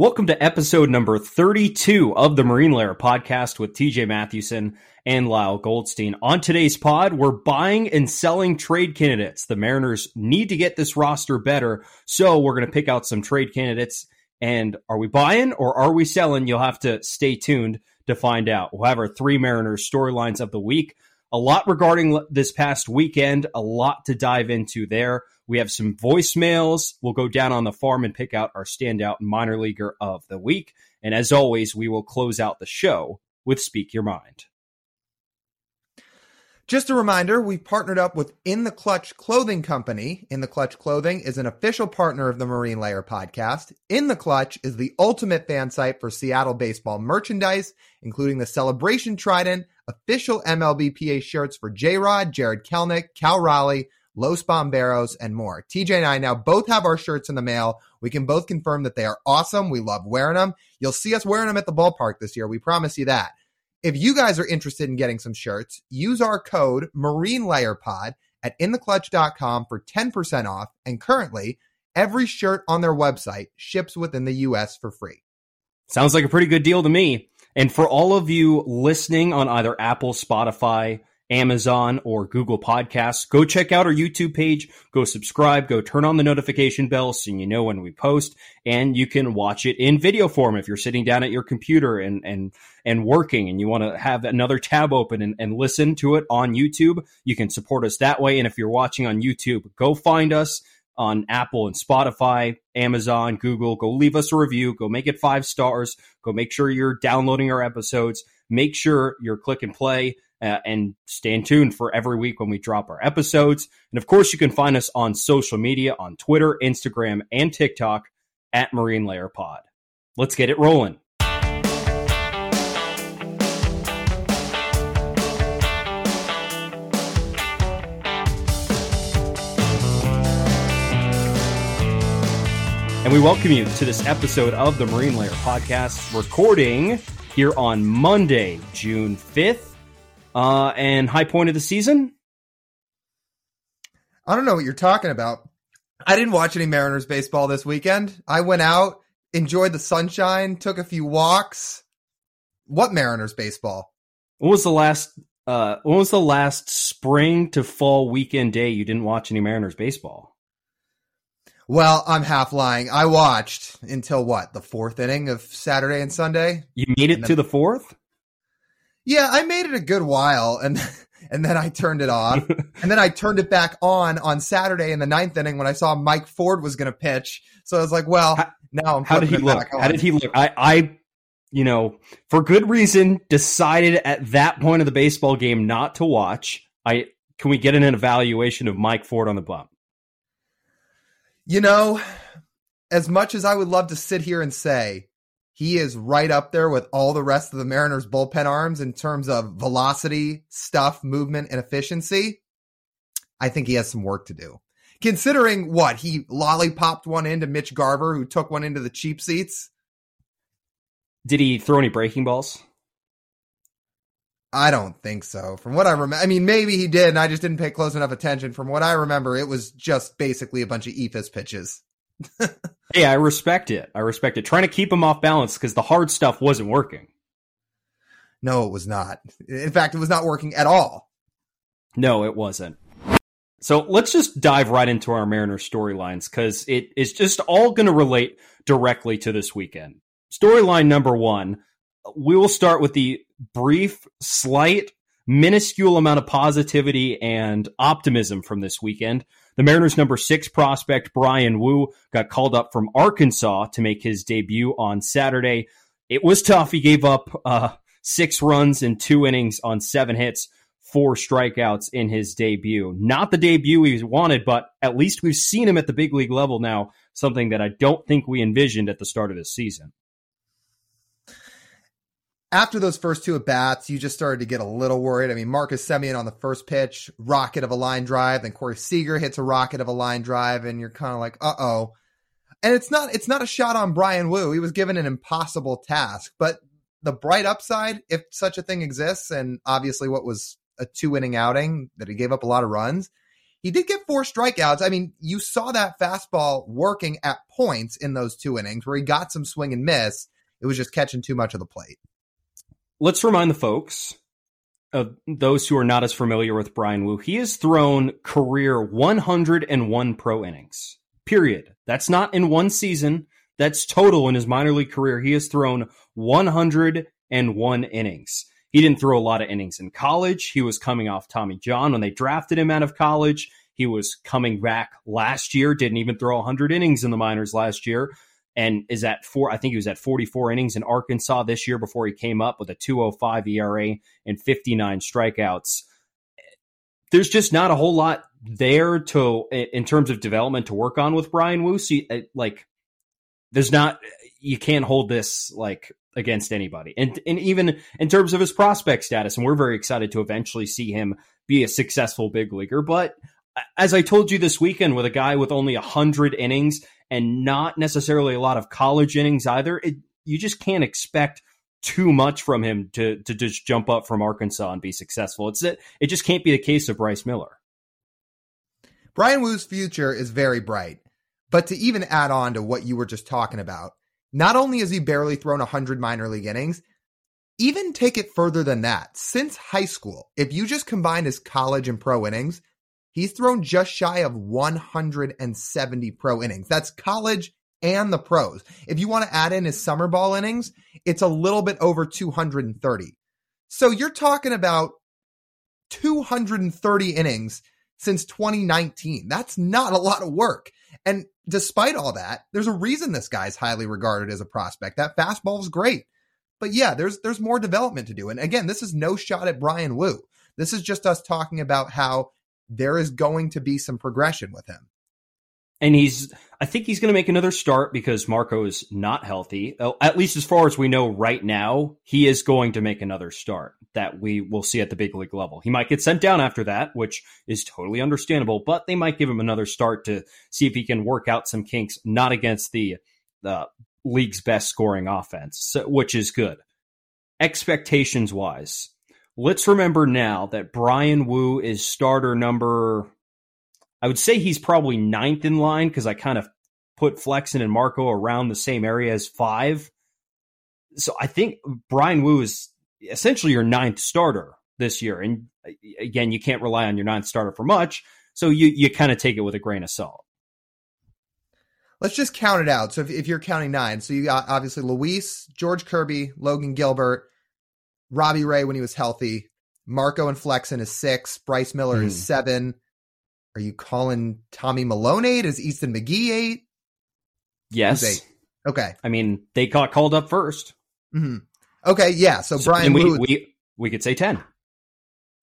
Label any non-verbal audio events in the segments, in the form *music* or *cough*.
Welcome to episode number 32 of the Marine Layer podcast with TJ Mathewson and Lyle Goldstein. On today's pod, we're buying and selling trade candidates. The Mariners need to get this roster better, so we're going to pick out some trade candidates. And are we buying or are we selling? You'll have to stay tuned to find out. We'll have our three Mariners storylines of the week. A lot regarding this past weekend, a lot to dive into there. We have some voicemails. We'll go down on the farm and pick out our standout minor leaguer of the week. And as always, we will close out the show with Speak Your Mind. Just a reminder, we've partnered up with In the Clutch Clothing Company. In the Clutch Clothing is an official partner of the Marine Layer podcast. In the Clutch is the ultimate fan site for Seattle baseball merchandise, including the Celebration Trident, official MLBPA shirts for J Rod, Jarred Kelenic, Cal Raleigh, Los Bomberos, and more. TJ and I now both have our shirts in the mail. We can both confirm that they are awesome. We love wearing them. You'll see us wearing them at the ballpark this year. We promise you that. If you guys are interested in getting some shirts, use our code Marine Layer Pod at intheclutch.com for 10% off. And currently, every shirt on their website ships within the US for free. Sounds like a pretty good deal to me. And for all of you listening on either Apple, Spotify, Amazon, or Google Podcasts, go check out our YouTube page, go subscribe, go turn on the notification bell so you know when we post, and you can watch it in video form if you're sitting down at your computer and and and working and you want to have another tab open and, and listen to it on YouTube. You can support us that way. And if you're watching on YouTube, go find us on Apple and Spotify, Amazon, Google. Go leave us a review. Go make it five stars. Go make sure you're downloading our episodes. Make sure you're click and play uh, and stay tuned for every week when we drop our episodes. And of course, you can find us on social media on Twitter, Instagram, and TikTok at Marine Layer Pod. Let's get it rolling. And we welcome you to this episode of the Marine Layer Podcast, recording here on Monday, June 5th. Uh, and high point of the season? I don't know what you're talking about. I didn't watch any Mariners baseball this weekend. I went out, enjoyed the sunshine, took a few walks. What Mariners baseball? What was the last uh when was the last spring to fall weekend day you didn't watch any Mariners baseball? Well, I'm half lying. I watched until what, the fourth inning of Saturday and Sunday? You made it then, to the fourth? Yeah, I made it a good while and *laughs* and then I turned it off. *laughs* and then I turned it back on on Saturday in the ninth inning when I saw Mike Ford was going to pitch. So I was like, well, how, now I'm How did he look? How did he look? I, I, you know, for good reason, decided at that point of the baseball game not to watch. I can we get an evaluation of Mike Ford on the bump? You know, as much as I would love to sit here and say he is right up there with all the rest of the Mariners bullpen arms in terms of velocity, stuff, movement, and efficiency. I think he has some work to do. Considering what he lollipopped one into Mitch Garver, who took one into the cheap seats. Did he throw any breaking balls? I don't think so. From what I remember, I mean, maybe he did, and I just didn't pay close enough attention. From what I remember, it was just basically a bunch of eephus pitches. *laughs* hey, I respect it. I respect it. Trying to keep him off balance because the hard stuff wasn't working. No, it was not. In fact, it was not working at all. No, it wasn't. So let's just dive right into our Mariner storylines because it is just all going to relate directly to this weekend. Storyline number one, we will start with the brief, slight, minuscule amount of positivity and optimism from this weekend. The Mariners' number six prospect, Bryan Woo, got called up from Arkansas to make his debut on Saturday. It was tough. He gave up uh, six runs in two innings on seven hits, four strikeouts in his debut. Not the debut he wanted, but at least we've seen him at the big league level now, something that I don't think we envisioned at the start of this season after those first two at bats, you just started to get a little worried. I mean, Marcus Semien on the first pitch, rocket of a line drive, then Corey Seager hits a rocket of a line drive, and you're kind of like, uh oh. And it's not it's not a shot on Bryan Woo. He was given an impossible task, but the bright upside, if such a thing exists, and obviously what was a two inning outing that he gave up a lot of runs, he did get four strikeouts. I mean, you saw that fastball working at points in those two innings where he got some swing and miss. It was just catching too much of the plate. Let's remind the folks of those who are not as familiar with Bryan Woo. He has thrown career 101 pro innings. Period. That's not in one season. That's total in his minor league career. He has thrown 101 innings. He didn't throw a lot of innings in college. He was coming off Tommy John when they drafted him out of college. He was coming back last year, didn't even throw 100 innings in the minors last year, and is at four. I think he was at 44 innings in Arkansas this year before he came up with a 205 ERA and 59 strikeouts. There's just not a whole lot there to in terms of development to work on with Bryan Woo. So, uh, like, there's not you can't hold this like against anybody. And and even in terms of his prospect status, and we're very excited to eventually see him be a successful big leaguer. But uh, as I told you this weekend, with a guy with only hundred innings and not necessarily a lot of college innings either, it, you just can't expect too much from him to to just jump up from Arkansas and be successful. It's it, it just can't be the case of Bryce Miller. Bryan Woo's future is very bright. But to even add on to what you were just talking about, not only has he barely thrown 100 minor league innings, even take it further than that. Since high school, if you just combine his college and pro innings, he's thrown just shy of 170 pro innings. That's college and the pros. If you want to add in his summer ball innings, it's a little bit over 230. So you're talking about 230 innings since 2019. That's not a lot of work. And despite all that, there's a reason this guy's highly regarded as a prospect. That fastball's great. But yeah, there's there's more development to do. And again, this is no shot at Bryan Woo. This is just us talking about how there is going to be some progression with him and he's I think he's going to make another start because Marco is not healthy. Oh, at least as far as we know right now, he is going to make another start that we will see at the big league level. He might get sent down after that, which is totally understandable, but they might give him another start to see if he can work out some kinks not against the the league's best scoring offense, which is good. Expectations wise, let's remember now that Bryan Woo is starter number I would say he's probably ninth in line because I kind of put Flexen and Marco around the same area as five. So I think Bryan Woo is essentially your ninth starter this year. And uh, again, you can't rely on your ninth starter for much. So you, you kind of take it with a grain of salt. Let's just count it out. So if, if you're counting nine, so you got obviously Luis, George Kirby, Logan Gilbert, Robbie Ray when he was healthy, Marco and Flexen is six, Bryce Miller mm. is hmm. seven, are you calling Tommy Milone eight? Is Easton McGee eight? Yes. Eight? Okay. I mean, they got called up 1st mm-hmm. Okay, yeah. So, so Bryan we, we we could say ten.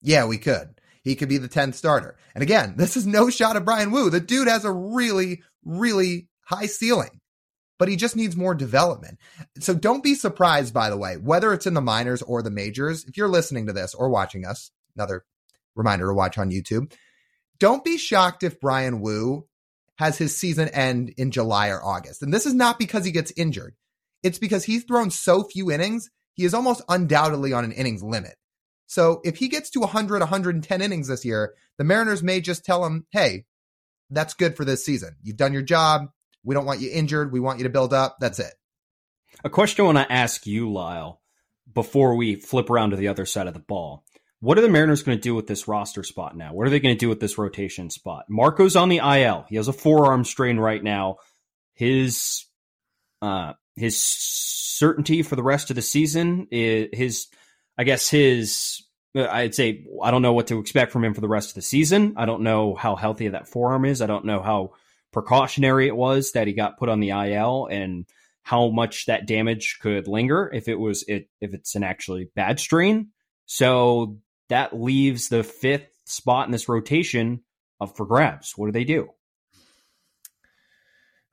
Yeah, we could. He could be the tenth starter. And again, *laughs* this is no shot at Bryan Woo. The dude has a really, really high ceiling, but he just needs more development. So don't be surprised, by the way, whether it's in the minors or the majors. If you're listening to this or watching us, another reminder to watch on YouTube don't be shocked if Bryan Woo has his season end in July or August. And this is not because he gets injured. It's because he's thrown so few innings, he is almost undoubtedly on an innings limit. So if he gets to 100, 110 innings this year, the Mariners may just tell him, hey, that's good for this season. You've done your job. We don't want you injured. We want you to build up. That's it. A question I want to ask you, Lyle, before we flip around to the other side of the ball. What are the Mariners going to do with this roster spot now? What are they going to do with this rotation spot? Marco's on the IL. He has a forearm strain right now. His uh, his certainty for the rest of the season is his. I guess his. I'd say I don't know what to expect from him for the rest of the season. I don't know how healthy that forearm is. I don't know how precautionary it was that he got put on the IL and how much that damage could linger if it was it if it's an actually bad strain. So that leaves the fifth spot in this rotation up for grabs. What do they do?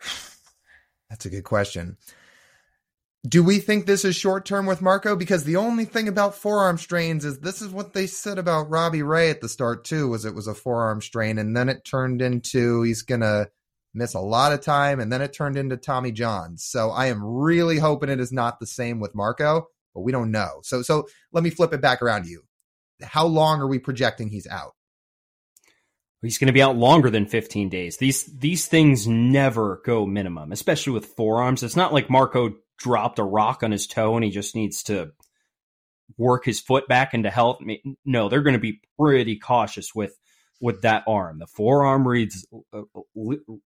*sighs* That's a good question. Do we think this is short term with Marco? Because the only thing about forearm strains is this is what they said about Robbie Ray at the start too, was it was a forearm strain, and then it turned into he's gonna miss a lot of time, and then it turned into Tommy John. So I am really hoping it is not the same with Marco, but we don't know. So so let me flip it back around to you how long are we projecting he's out? He's going to be out longer than 15 days. These these things never go minimum, especially with forearms. It's not like Marco dropped a rock on his toe and he just needs to work his foot back into health. No, they're going to be pretty cautious with with that arm. The forearm reads uh,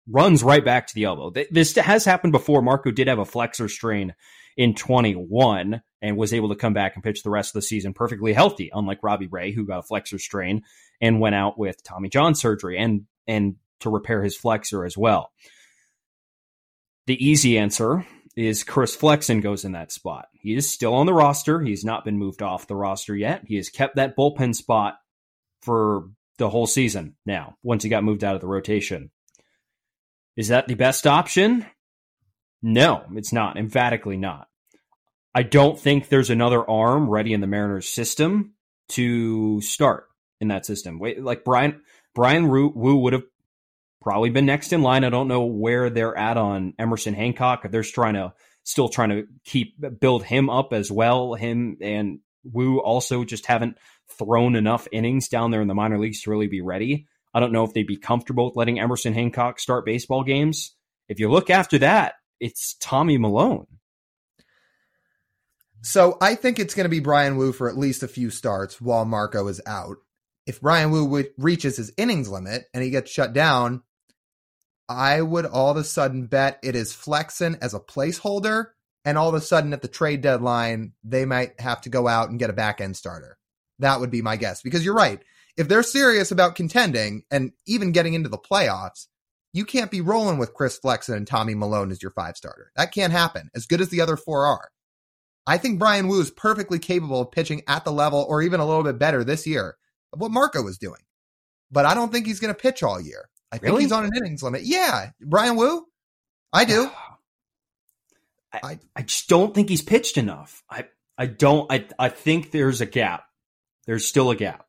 runs right back to the elbow. This has happened before. Marco did have a flexor strain in 21 and was able to come back and pitch the rest of the season perfectly healthy, unlike Robbie Ray, who got a flexor strain and went out with Tommy John surgery and and to repair his flexor as well. The easy answer is Chris Flexen goes in that spot. He is still on the roster. He's not been moved off the roster yet. He has kept that bullpen spot for the whole season now, once he got moved out of the rotation. Is that the best option? No, it's not. Emphatically not. I don't think there's another arm ready in the Mariners system to start in that system. Wait, Like Brian Bryan Woo would have probably been next in line. I don't know where they're at on Emerson Hancock. They're trying to still trying to keep build him up as well. Him and Woo also just haven't thrown enough innings down there in the minor leagues to really be ready. I don't know if they'd be comfortable with letting Emerson Hancock start baseball games. If you look after that, it's Tommy Milone. So I think it's going to be Bryan Woo for at least a few starts while Marco is out. If Bryan Woo reaches his innings limit and he gets shut down, I would all of a sudden bet it is Flexen as a placeholder, and all of a sudden at the trade deadline they might have to go out and get a back end starter. That would be my guess because you're right. If they're serious about contending and even getting into the playoffs, you can't be rolling with Chris Flexen and Tommy Milone as your five starter. That can't happen, as good as the other four are. I think Bryan Woo is perfectly capable of pitching at the level or even a little bit better this year of what Marco was doing. But I don't think he's going to pitch all year. I think he's on an innings limit. Yeah. Bryan Woo? I do. *sighs* I, I just don't think he's pitched enough. I, I don't I I think there's a gap. There's still a gap.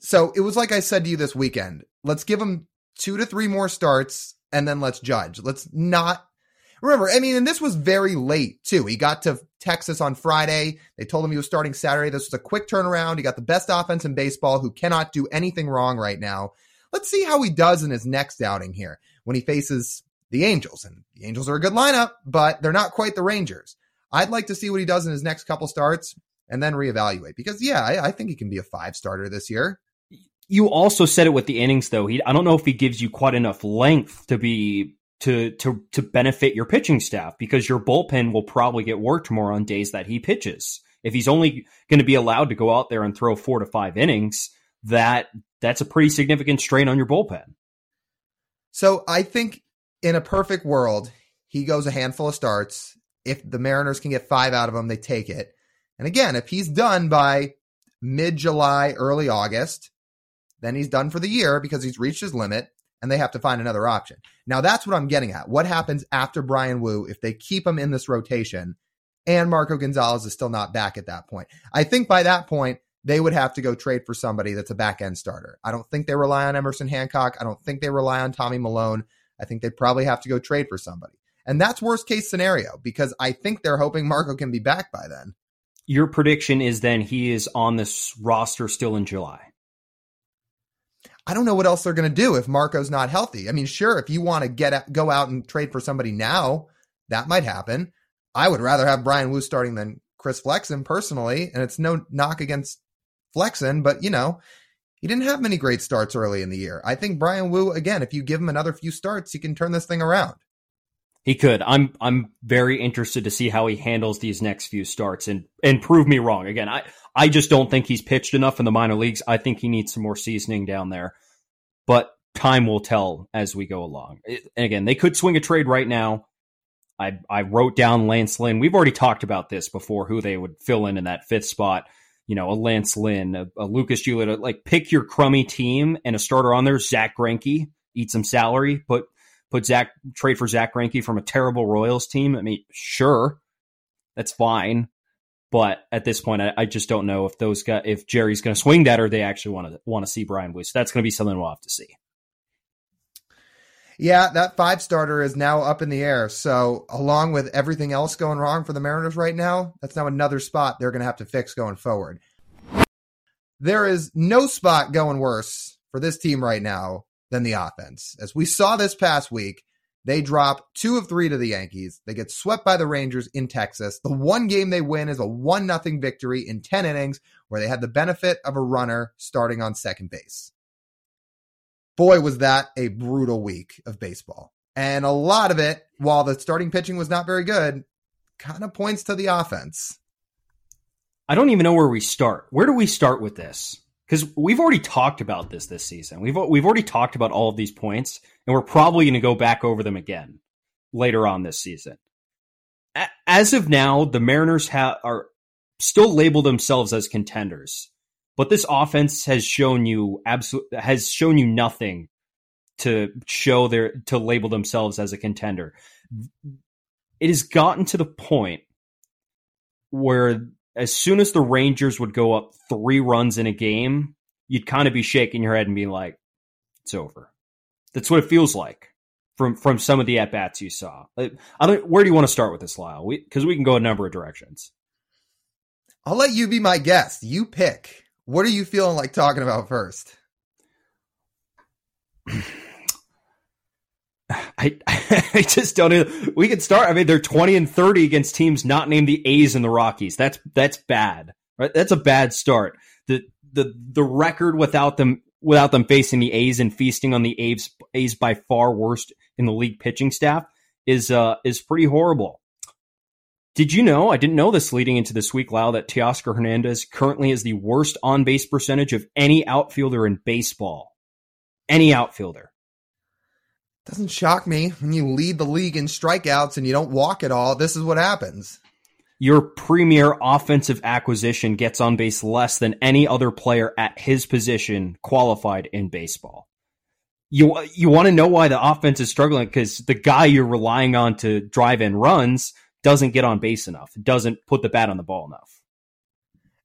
So it was like I said to you this weekend. Let's give him two to three more starts and then let's judge. Let's not remember. I mean, and this was very late too. He got to Texas on Friday. They told him he was starting Saturday. This was a quick turnaround. He got the best offense in baseball who cannot do anything wrong right now. Let's see how he does in his next outing here when he faces the Angels. And the Angels are a good lineup, but they're not quite the Rangers. I'd like to see what he does in his next couple starts and then reevaluate because, yeah, I, I think he can be a five starter this year. You also said it with the innings, though. He, I don't know if he gives you quite enough length to be to to to benefit your pitching staff because your bullpen will probably get worked more on days that he pitches. If he's only going to be allowed to go out there and throw four to five innings, that that's a pretty significant strain on your bullpen. So I think in a perfect world, he goes a handful of starts. If the Mariners can get five out of him, they take it. And again, if he's done by mid July, early August, then he's done for the year because he's reached his limit and they have to find another option. Now, that's what I'm getting at. What happens after Bryan Woo if they keep him in this rotation and Marco Gonzalez is still not back at that point? I think by that point, they would have to go trade for somebody that's a back end starter. I don't think they rely on Emerson Hancock. I don't think they rely on Tommy Milone. I think they'd probably have to go trade for somebody. And that's worst case scenario because I think they're hoping Marco can be back by then. Your prediction is then he is on this roster still in July. I don't know what else they're going to do if Marco's not healthy. I mean, sure, if you want to get go out and trade for somebody now, that might happen. I would rather have Bryan Woo starting than Chris Flexen personally, and it's no knock against Flexen, but you know, he didn't have many great starts early in the year. I think Bryan Woo, again, if you give him another few starts, he can turn this thing around. He could. I'm I'm very interested to see how he handles these next few starts and and prove me wrong. Again, I I just don't think he's pitched enough in the minor leagues. I think he needs some more seasoning down there. But time will tell as we go along. and again, they could swing a trade right now. I I wrote down Lance Lynn. We've already talked about this before who they would fill in in that fifth spot you know, a Lance Lynn, a, a Lucas Giolito, like pick your crummy team and a starter on there, Zach Greinke, eat some salary, put put Zach trade for Zach Greinke from a terrible Royals team. I mean, sure, that's fine. But at this point, I, I just don't know if those if Jerry's going to swing that, or they actually want to want to see Bryan Woo. So that's going to be something we'll have to see. Yeah, that five starter is now up in the air. So, along with everything else going wrong for the Mariners right now, that's now another spot they're going to have to fix going forward. There is no spot going worse for this team right now than the offense. As we saw this past week, they drop two of three to the Yankees. They get swept by the Rangers in Texas. The one game they win is a one nothing victory in 10 innings where they had the benefit of a runner starting on second base. Boy, was that a brutal week of baseball. And a lot of it, while the starting pitching was not very good, kind of points to the offense. I don't even know where we start. Where do we start with this? Because we've already talked about this this season. We've we've already talked about all of these points, and we're probably going to go back over them again later on this season. As of now, the Mariners ha- are still label themselves as contenders, but this offense has shown you absolute has shown you nothing to show their to label themselves as a contender. It has gotten to the point where as soon as the Rangers would go up three runs in a game, you'd kind of be shaking your head and being like, "It's over." That's what it feels like from from some of the at bats you saw. I don't. Where do you want to start with this, Lyle? Because we, we, can go a number of directions. I'll let you be my guest. You pick. What are you feeling like talking about first? *clears throat* I *laughs* I just don't know. We could start. I mean, they're twenty and thirty against teams not named the A's and the Rockies. That's that's bad. Right? That's a bad start. The the the record without them without them facing the A's and feasting on the A's A's by far worst in the league pitching staff is uh is pretty horrible. Did you know? I didn't know this leading into this week, Lau, that Teoscar Hernandez currently has the worst on base percentage of any outfielder in baseball. Any outfielder. Doesn't shock me when you lead the league in strikeouts and you don't walk at all. This is what happens. Your premier offensive acquisition gets on base less than any other player at his position qualified in baseball. You you want to know why the offense is struggling because the guy you're relying on to drive in runs doesn't get on base enough, doesn't put the bat on the ball enough.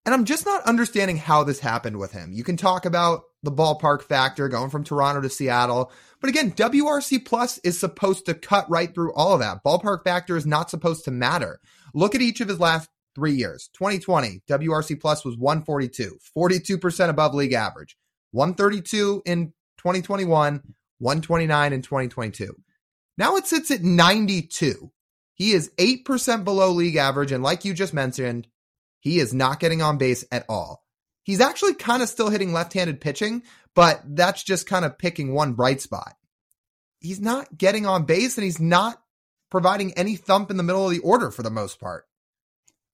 And I'm just not understanding how this happened with him. You can talk about the ballpark factor going from Toronto to Seattle. But again, WRC plus is supposed to cut right through all of that. Ballpark factor is not supposed to matter. Look at each of his last three years. 2020, WRC plus was 142, 42% above league average. 132 in 2021, 129 in 2022. Now it sits at 92. He is 8% below league average. And like you just mentioned, he is not getting on base at all. He's actually kind of still hitting left handed pitching, but that's just kind of picking one bright spot. He's not getting on base and he's not providing any thump in the middle of the order for the most part.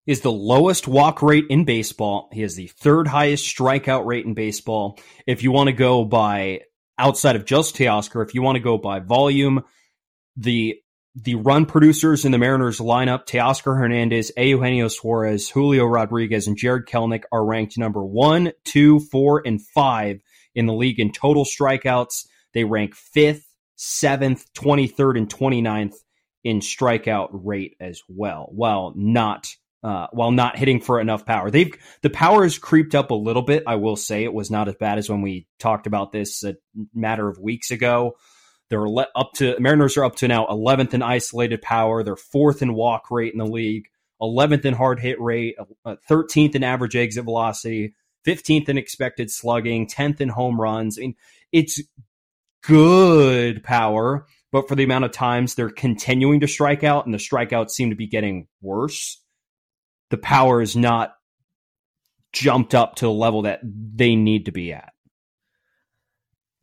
Is the lowest walk rate in baseball. He has the third highest strikeout rate in baseball. If you want to go by outside of just Teoscar, if you want to go by volume, the the run producers in the Mariners lineup, Teoscar Hernandez, Eugenio Suarez, Julio Rodriguez, and Jarred Kelenic are ranked number one, two, four, and five in the league in total strikeouts. They rank fifth, seventh, 23rd, and 29th in strikeout rate as well, while not uh, while not hitting for enough power. They've the power has creeped up a little bit. I will say it was not as bad as when we talked about this a matter of weeks ago. They're up to Mariners are up to now 11th in isolated power. They're fourth in walk rate in the league, 11th in hard hit rate, 13th uh, in average exit velocity, 15th in expected slugging, 10th in home runs. I mean, it's good power, but for the amount of times they're continuing to strike out and the strikeouts seem to be getting worse, the power is not jumped up to the level that they need to be at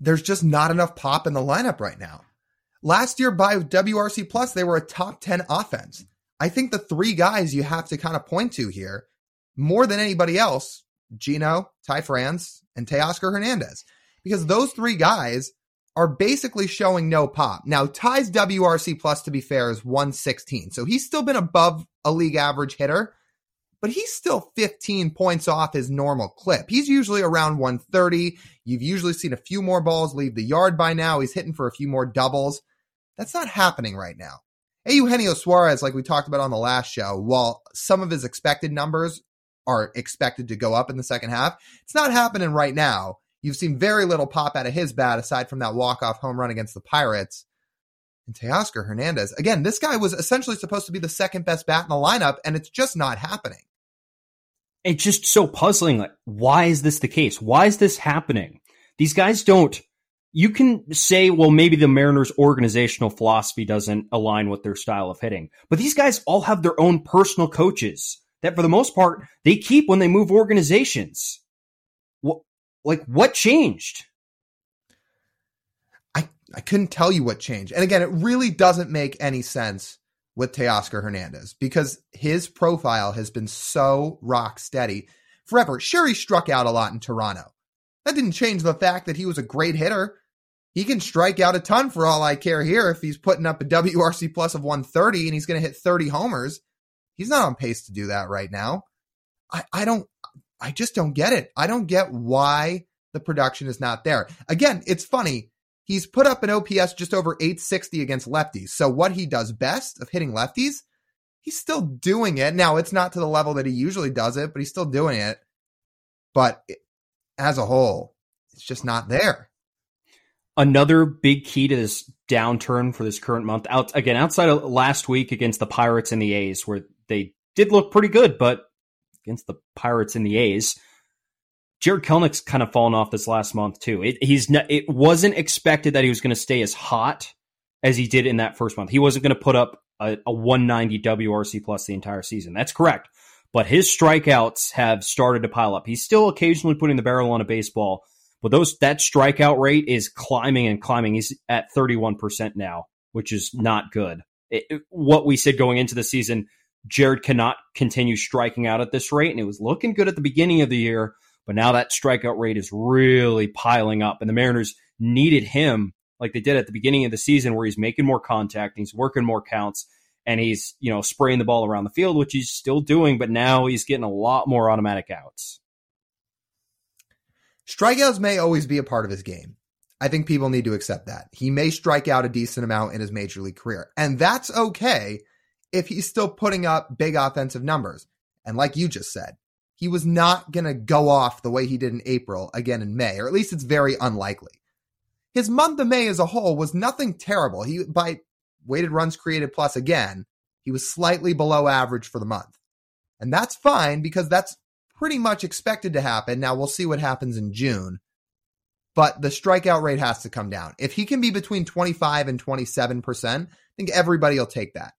there's just not enough pop in the lineup right now. Last year by WRC Plus, they were a top 10 offense. I think the three guys you have to kind of point to here, more than anybody else, Gino, Ty France, and Teoscar Hernandez, because those three guys are basically showing no pop. Now, Ty's WRC Plus, to be fair, is 116. So he's still been above a league average hitter, but he's still 15 points off his normal clip. He's usually around 130. You've usually seen a few more balls leave the yard by now. He's hitting for a few more doubles. That's not happening right now. Eugenio Suarez, like we talked about on the last show, while some of his expected numbers are expected to go up in the second half, it's not happening right now. You've seen very little pop out of his bat aside from that walk-off home run against the Pirates. And Teoscar Hernandez, again, this guy was essentially supposed to be the second best bat in the lineup, and it's just not happening it's just so puzzling. Like, why is this the case? Why is this happening? These guys don't. You can say, well, maybe the Mariners' organizational philosophy doesn't align with their style of hitting, but these guys all have their own personal coaches that, for the most part, they keep when they move organizations. What, like, what changed? I I couldn't tell you what changed, and again, it really doesn't make any sense with Teoscar Hernandez because his profile has been so rock steady forever. Sure, he struck out a lot in Toronto. That didn't change the fact that he was a great hitter. He can strike out a ton for all I care here if he's putting up a WRC plus of 130 and he's going to hit 30 homers. He's not on pace to do that right now. I, I don't, I just don't get it. I don't get why the production is not there. Again, it's funny. He's put up an OPS just over 860 against lefties. So what he does best of hitting lefties, he's still doing it. Now it's not to the level that he usually does it, but he's still doing it. But as a whole, it's just not there. Another big key to this downturn for this current month, out again outside of last week against the Pirates and the A's, where they did look pretty good, but against the Pirates and the A's, Jarred Kelenic's kind of fallen off this last month too. It, he's not, it wasn't expected that he was going to stay as hot as he did in that first month. He wasn't going to put up a, a 190 WRC plus the entire season. That's correct. But his strikeouts have started to pile up. He's still occasionally putting the barrel on a baseball, but those that strikeout rate is climbing and climbing. He's at 31% now, which is not good. It, it, what we said going into the season, Jarred cannot continue striking out at this rate, and it was looking good at the beginning of the year but now that strikeout rate is really piling up, and the Mariners needed him like they did at the beginning of the season, where he's making more contact, he's working more counts, and he's you know spraying the ball around the field, which he's still doing, but now he's getting a lot more automatic outs. Strikeouts may always be a part of his game. I think people need to accept that. He may strike out a decent amount in his major league career, and that's okay if he's still putting up big offensive numbers. And like you just said, he was not going to go off the way he did in April again in May, or at least it's very unlikely. His month of May as a whole was nothing terrible. He, by weighted runs created plus again, he was slightly below average for the month. And that's fine because that's pretty much expected to happen. Now we'll see what happens in June. But the strikeout rate has to come down. If he can be between 25 and 27%, I think everybody will take that.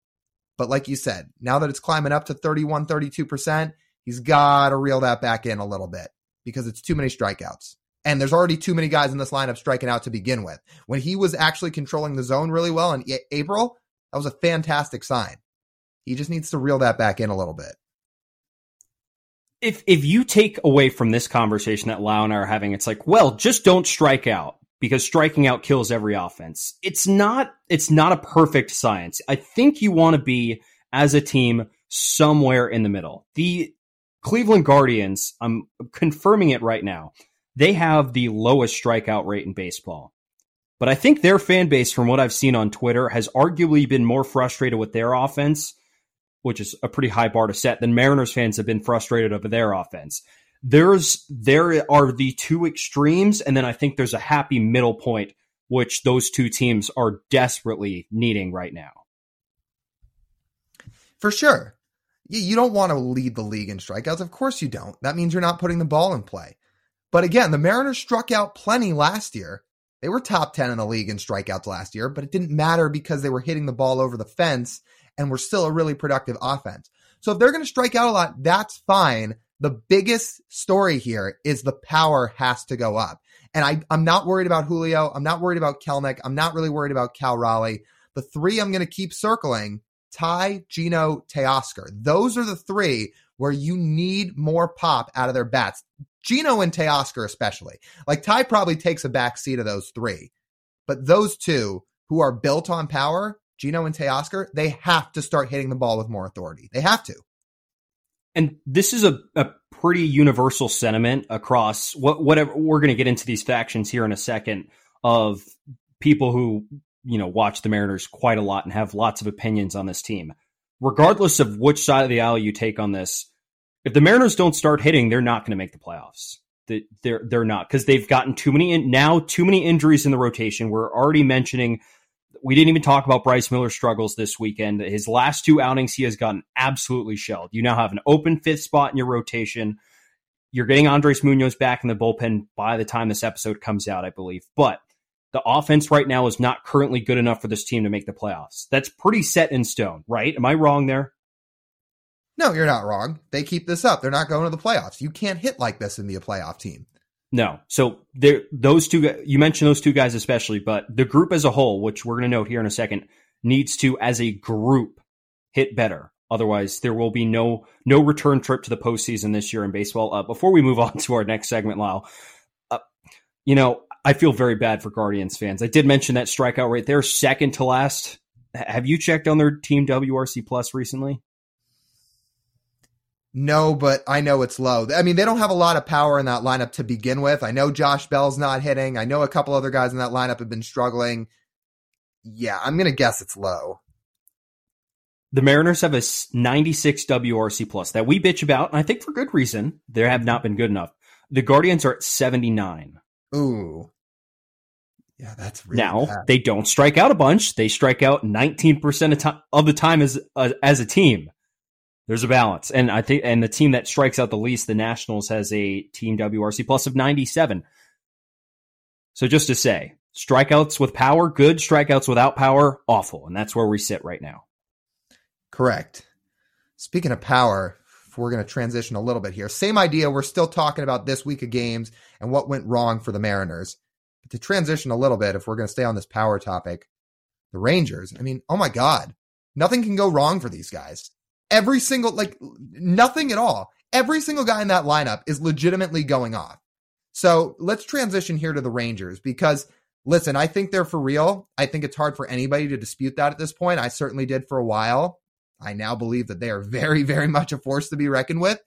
But like you said, now that it's climbing up to 31, 32%, He's got to reel that back in a little bit because it's too many strikeouts. And there's already too many guys in this lineup striking out to begin with. When he was actually controlling the zone really well in April, that was a fantastic sign. He just needs to reel that back in a little bit. If if you take away from this conversation that Lau and I are having, it's like, well, just don't strike out because striking out kills every offense. It's not it's not a perfect science. I think you want to be as a team somewhere in the middle. The Cleveland Guardians, I'm confirming it right now. They have the lowest strikeout rate in baseball. But I think their fan base, from what I've seen on Twitter, has arguably been more frustrated with their offense, which is a pretty high bar to set, than Mariners fans have been frustrated over their offense. There's there are the two extremes, and then I think there's a happy middle point, which those two teams are desperately needing right now. For sure you don't want to lead the league in strikeouts. Of course you don't. That means you're not putting the ball in play. But again, the Mariners struck out plenty last year. They were top 10 in the league in strikeouts last year, but it didn't matter because they were hitting the ball over the fence and were still a really productive offense. So if they're going to strike out a lot, that's fine. The biggest story here is the power has to go up. And I, I'm not worried about Julio. I'm not worried about Kelenic. I'm not really worried about Cal Raleigh. The three I'm going to keep circling Ty, Gino, Teoscar. Those are the three where you need more pop out of their bats. Gino and Teoscar especially. Like Ty probably takes a back seat of those three. But those two who are built on power, Gino and Teoscar, they have to start hitting the ball with more authority. They have to. And this is a, a pretty universal sentiment across what whatever we're going to get into these factions here in a second of people who you know, watch the Mariners quite a lot and have lots of opinions on this team. Regardless of which side of the aisle you take on this, if the Mariners don't start hitting, they're not going to make the playoffs. They're they're not because they've gotten too many now too many injuries in the rotation. We're already mentioning we didn't even talk about Bryce Miller's struggles this weekend. His last two outings, he has gotten absolutely shelled. You now have an open fifth spot in your rotation. you're getting Andres Munoz back in the bullpen by the time this episode comes out, I believe. But the offense right now is not currently good enough for this team to make the playoffs. That's pretty set in stone, right? Am I wrong there? No, you're not wrong. They keep this up. They're not going to the playoffs. You can't hit like this and be a playoff team. No. So there, those two, you mentioned those two guys especially, but the group as a whole, which we're going to note here in a second, needs to, as a group, hit better. Otherwise, there will be no no return trip to the postseason this year in baseball. Uh, before we move *laughs* on to our next segment, Lyle, uh, you know I feel very bad for Guardians fans. I did mention that strikeout rate; they're second to last. Have you checked on their team WRC plus recently? No, but I know it's low. I mean, they don't have a lot of power in that lineup to begin with. I know Josh Bell's not hitting. I know a couple other guys in that lineup have been struggling. Yeah, I'm going to guess it's low. The Mariners have a 96 WRC plus that we bitch about, and I think for good reason. They have not been good enough. The Guardians are at 79. Ooh. Yeah, that's really now bad. they don't strike out a bunch. They strike out 19% of, to- of the time as uh, as a team. There's a balance, and I think and the team that strikes out the least, the Nationals, has a team WRC plus of 97. So just to say, strikeouts with power, good. Strikeouts without power, awful, and that's where we sit right now. Correct. Speaking of power, we're going to transition a little bit here. Same idea. We're still talking about this week of games and what went wrong for the Mariners. But to transition a little bit, if we're going to stay on this power topic, the Rangers, I mean, oh my God, nothing can go wrong for these guys. Every single, like, nothing at all. Every single guy in that lineup is legitimately going off. So let's transition here to the Rangers because listen, I think they're for real. I think it's hard for anybody to dispute that at this point. I certainly did for a while. I now believe that they are very, very much a force to be reckoned with.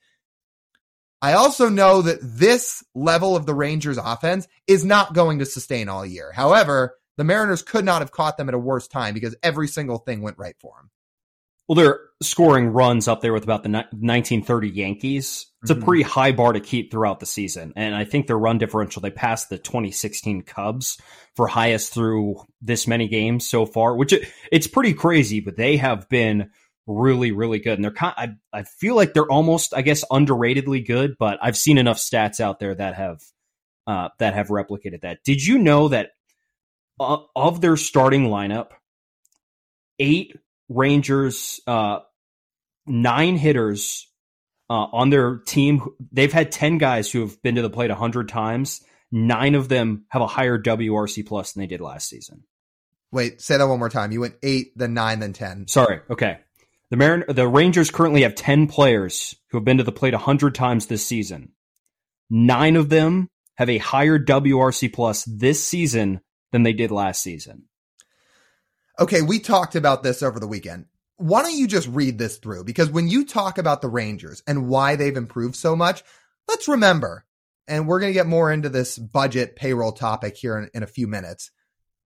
I also know that this level of the Rangers offense is not going to sustain all year. However, the Mariners could not have caught them at a worse time because every single thing went right for them. Well, they're scoring runs up there with about the 1930 Yankees. It's Mhm. a pretty high bar to keep throughout the season. And I think their run differential, they passed the 2016 Cubs for highest through this many games so far, which it, it's pretty crazy, but they have been really, really good. And they're kind I, I feel like they're almost, I guess, underratedly good, but I've seen enough stats out there that have, uh, that have replicated that. Did you know that uh, of their starting lineup, eight Rangers, uh, nine hitters uh, on their team. They've had 10 guys who have been to the plate 100 times. Nine of them have a higher WRC plus than they did last season. Wait, say that one more time. You went eight, then nine, then 10. Sorry. Okay. The Marin- the Rangers currently have 10 players who have been to the plate 100 times this season. Nine of them have a higher WRC plus this season than they did last season. Okay, we talked about this over the weekend. Why don't you just read this through? Because when you talk about the Rangers and why they've improved so much, let's remember, and we're going to get more into this budget payroll topic here in, in a few minutes.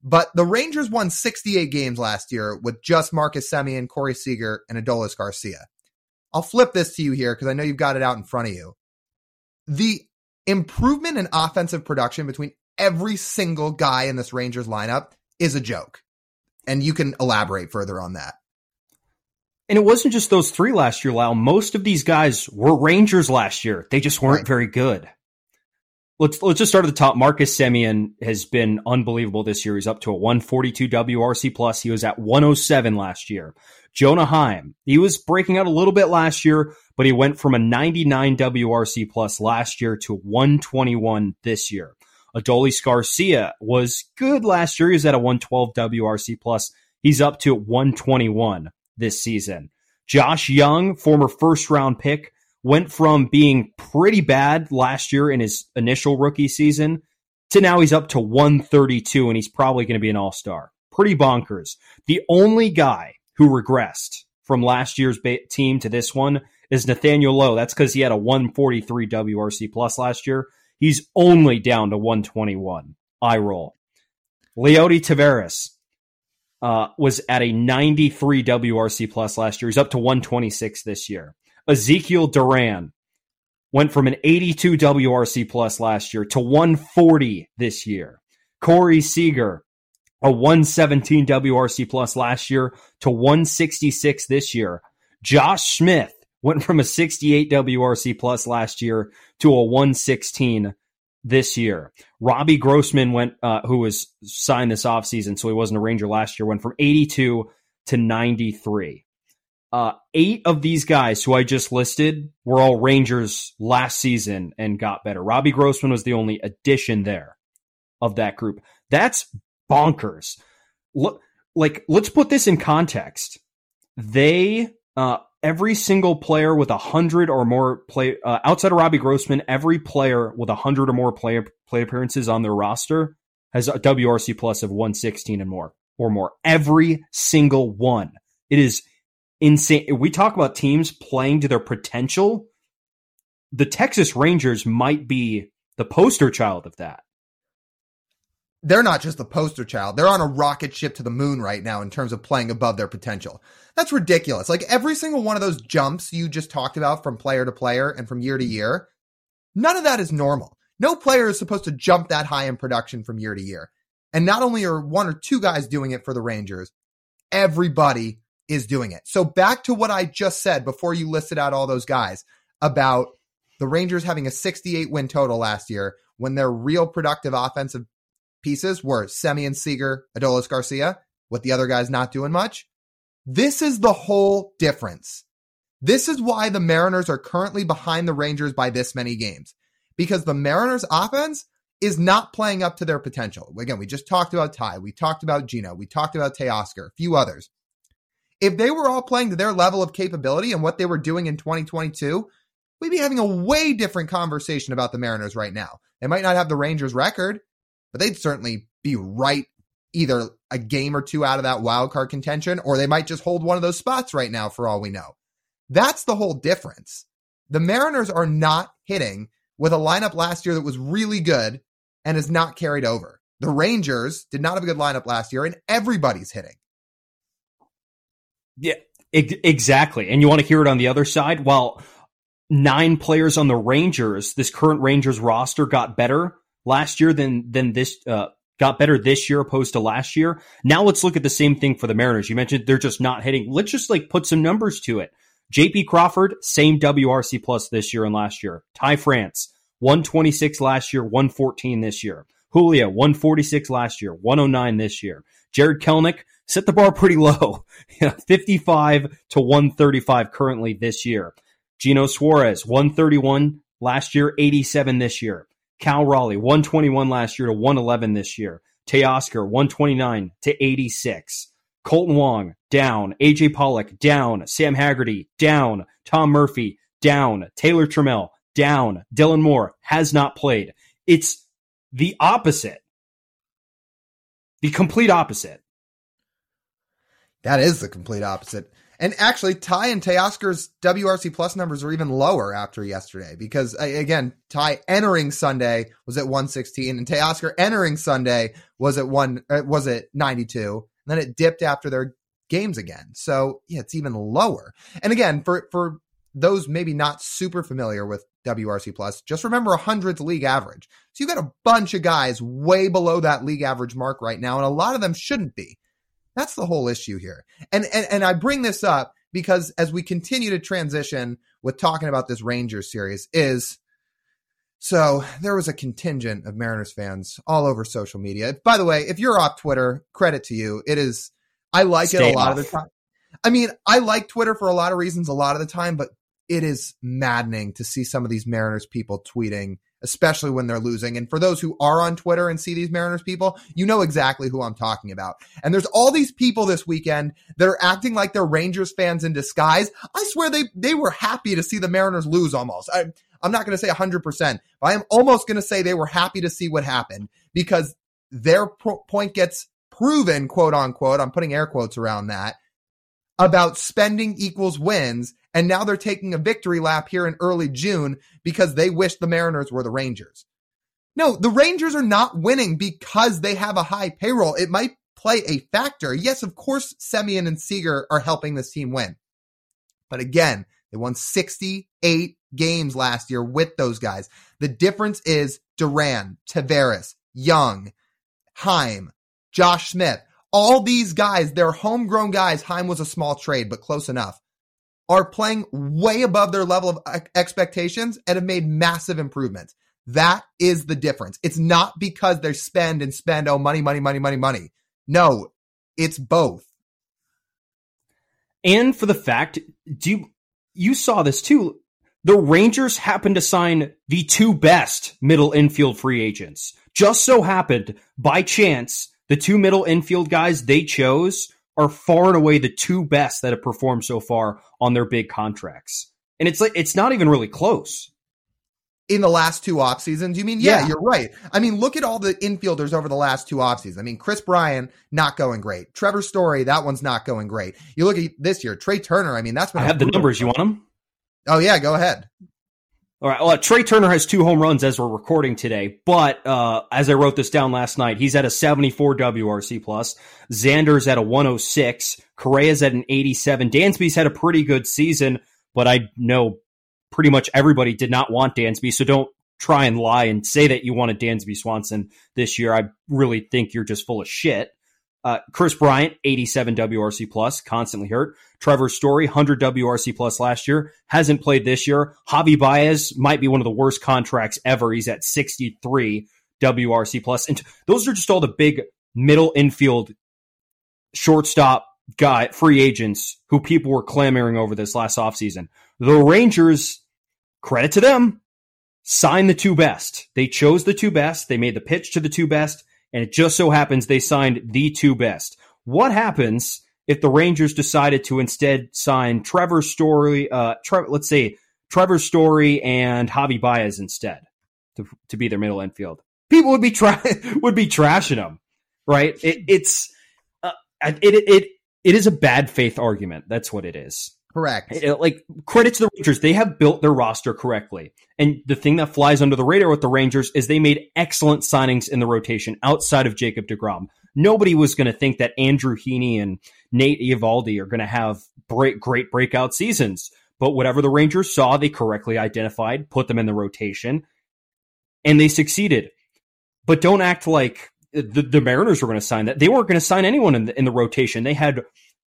But the Rangers won 68 games last year with just Marcus Semien, Corey Seager, and Adolis Garcia. I'll flip this to you here because I know you've got it out in front of you. The improvement in offensive production between every single guy in this Rangers lineup is a joke. And you can elaborate further on that. And it wasn't just those three last year, Lyle. Most of these guys were Rangers last year. They just weren't Right. very good. Let's let's just start at the top. Marcus Semien has been unbelievable this year. He's up to a 142 WRC plus. He was at 107 last year. Jonah Heim, he was breaking out a little bit last year, but he went from a 99 WRC plus last year to 121 this year. Adolis Garcia was good last year. He was at a 112 WRC plus. He's up to 121 this season. Josh Jung, former first round pick, went from being pretty bad last year in his initial rookie season to now he's up to 132 and he's probably going to be an all star. Pretty bonkers. The only guy who regressed from last year's ba- team to this one is Nathaniel Lowe. That's because he had a 143 WRC plus last year. He's only down to 121. I roll. Leody Taveras uh, was at a 93 WRC plus last year. He's up to 126 this year. Ezekiel Duran went from an 82 WRC plus last year to 140 this year. Corey Seager, a 117 WRC plus last year to 166 this year. Josh Smith went from a 68 WRC plus last year to a 116 this year. Robbie Grossman went, uh, who was signed this offseason, so he wasn't a Ranger last year, went from 82 to 93. Uh, eight of these guys who I just listed were all Rangers last season and got better. Robbie Grossman was the only addition there of that group. That's bonkers. Look, like, let's put this in context. They, uh, every single player with a hundred or more play uh, outside of Robbie Grossman, every player with a hundred or more play play appearances on their roster has a WRC plus of 116 and more or more. Every single one. It is insane. We talk about teams playing to their potential. The Texas Rangers might be the poster child of that. They're not just the poster child. They're on a rocket ship to the moon right now in terms of playing above their potential. That's ridiculous. Like every single one of those jumps you just talked about from player to player and from year to year, none of that is normal. No player is supposed to jump that high in production from year to year. And not only are one or two guys doing it for the Rangers, everybody is doing it. So back to what I just said before you listed out all those guys about the Rangers having a 68 win total last year when their real productive offensive pieces were Semien Seager, Adolis Garcia, with the other guys not doing much. This is the whole difference. This is why the Mariners are currently behind the Rangers by this many games because the Mariners offense is not playing up to their potential. Again, we just talked about Ty, we talked about Geno, we talked about Teoscar, a few others. If they were all playing to their level of capability and what they were doing in 2022, we'd be having a way different conversation about the Mariners right now. They might not have the Rangers record, but they'd certainly be right either a game or two out of that wild card contention, or they might just hold one of those spots right now for all we know. That's the whole difference. The Mariners are not hitting with a lineup last year that was really good and is not carried over. The Rangers did not have a good lineup last year, and everybody's hitting. Yeah, exactly. And you want to hear it on the other side? Well, nine players on the Rangers, this current Rangers roster got better last year than than this uh, got better this year opposed to last year. Now let's look at the same thing for the Mariners. You mentioned they're just not hitting. Let's just like put some numbers to it. JP Crawford, same WRC plus this year and last year. Ty France, 126 last year, 114 this year. Julio, 146 last year, 109 this year. Jarred Kelenic set the bar *laughs* pretty low, 55 to 135 currently this year. Geno Suarez, 131 last year, 87 this year. Cal Raleigh, 121 last year to 111 this year. Teoscar, 129 to 86. Kolten Wong, down. AJ Pollock, down. Sam Haggerty, down. Tom Murphy, down. Taylor Trammell, down. Dylan Moore has not played. It's the opposite. The complete opposite. That is the complete opposite. And actually, Ty and Teoscar's WRC plus numbers are even lower after yesterday because again, Ty entering Sunday was at 116 and Teoscar entering Sunday was at one uh, was at 92. And then it dipped after their games again. So yeah, it's even lower. And again, for for those maybe not super familiar with WRC plus, just remember a hundredth league average. So you got a bunch of guys way below that league average mark right now, and a lot of them shouldn't be. That's the whole issue here. And, and, and I bring this up because as we continue to transition with talking about this Rangers series is so there was a contingent of Mariners fans all over social media. By the way, if you're off Twitter, credit to you. It is I like Stay it a lot off. of the time. I mean, I like Twitter for a lot of reasons a lot of the time, but it is maddening to see some of these Mariners people tweeting especially when they're losing. And for those who are on Twitter and see these Mariners people, you know exactly who I'm talking about. And there's all these people this weekend that are acting like they're Rangers fans in disguise. I swear they, they were happy to see the Mariners lose almost. I, I'm not going to say 100%, but I am almost going to say they were happy to see what happened because their pro- point gets proven, quote unquote. I'm putting air quotes around that about spending equals wins and now they're taking a victory lap here in early June because they wish the Mariners were the Rangers. No, the Rangers are not winning because they have a high payroll. It might play a factor. Yes, of course, Semien and Seager are helping this team win. But again, they won 68 games last year with those guys. The difference is Duran, Taveras, Jung, Heim, Josh Smith. All these guys, they're homegrown guys. Heim was a small trade, but close enough are playing way above their level of expectations and have made massive improvements. That is the difference. It's not because they spend and spend, oh, money, money, money, money, money. No, it's both. And for the fact, do you, you saw this too. The Rangers happened to sign the two best middle infield free agents. Just so happened, by chance, the two middle infield guys they chose are far and away the two best that have performed so far on their big contracts. And it's like it's not even really close. In the last two off seasons, you mean? Yeah, yeah, you're right. I mean, look at all the infielders over the last two off seasons. I mean, Kris Bryant not going great. Trevor Story, that one's not going great. You look at this year, Trea Turner. I mean, that's what I have the numbers. You want them? Oh yeah, go ahead. All right. Well, Trea Turner has two home runs as we're recording today, but uh, as I wrote this down last night, he's at a 74 WRC plus. Xander's at a 106. Correa's at an 87. Dansby's had a pretty good season, but I know pretty much everybody did not want Dansby, so don't try and lie and say that you wanted Dansby Swanson this year. I really think you're just full of shit. Uh, Kris Bryant, 87 WRC plus, constantly hurt. Trevor Story, 100 WRC plus last year, hasn't played this year. Javi Baez might be one of the worst contracts ever. He's at 63 WRC plus. And those are just all the big middle infield shortstop guy free agents who people were clamoring over this last offseason. The Rangers, credit to them, signed the two best. They chose the two best. They made the pitch to the two best and it just so happens they signed the two best. What happens if the Rangers decided to instead sign Trevor Story, uh, Tre- let's say Trevor Story and Javi Baez instead to, to be their middle infield? People would be *laughs* would be trashing them, right? It, it's uh, it it it is a bad faith argument. That's what it is. Correct. Eh, like credit to the Rangers, they have built their roster correctly. And the thing that flies under the radar with the Rangers is they made excellent signings in the rotation outside of Jacob DeGrom. Nobody was going to think that Andrew Heaney and Nate Eovaldi are going to have great, great breakout seasons. But whatever the Rangers saw, they correctly identified, put them in the rotation, and they succeeded. But don't act like eh, the, the Mariners were going to sign that. They weren't going to sign anyone in the, in the rotation. They had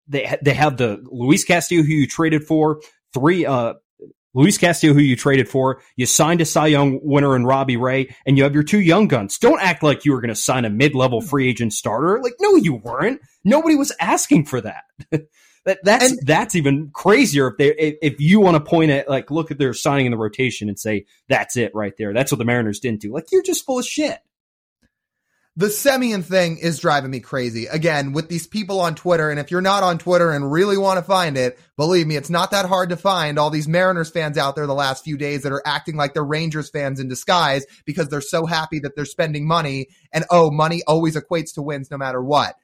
they they have the Luis Castillo who you traded for, three uh Luis Castillo who you traded for, you signed a Cy Young winner in Robbie Ray, and you have your two young guns. Don't act like you were going to sign a mid-level free agent starter. Like no you weren't. Nobody was asking for that. *laughs* that that's and, that's even crazier if they if, if you want to point at like look at their signing in the rotation and say that's it right there. That's what the Mariners didn't do. Like you're just full of shit. The Semien thing is driving me crazy. Again, with these people on Twitter, and if you're not on Twitter and really want to find it, believe me, it's not that hard to find all these Mariners fans out there the last few days that are acting like they're Rangers fans in disguise because they're so happy that they're spending money and oh, money always equates to wins no matter what.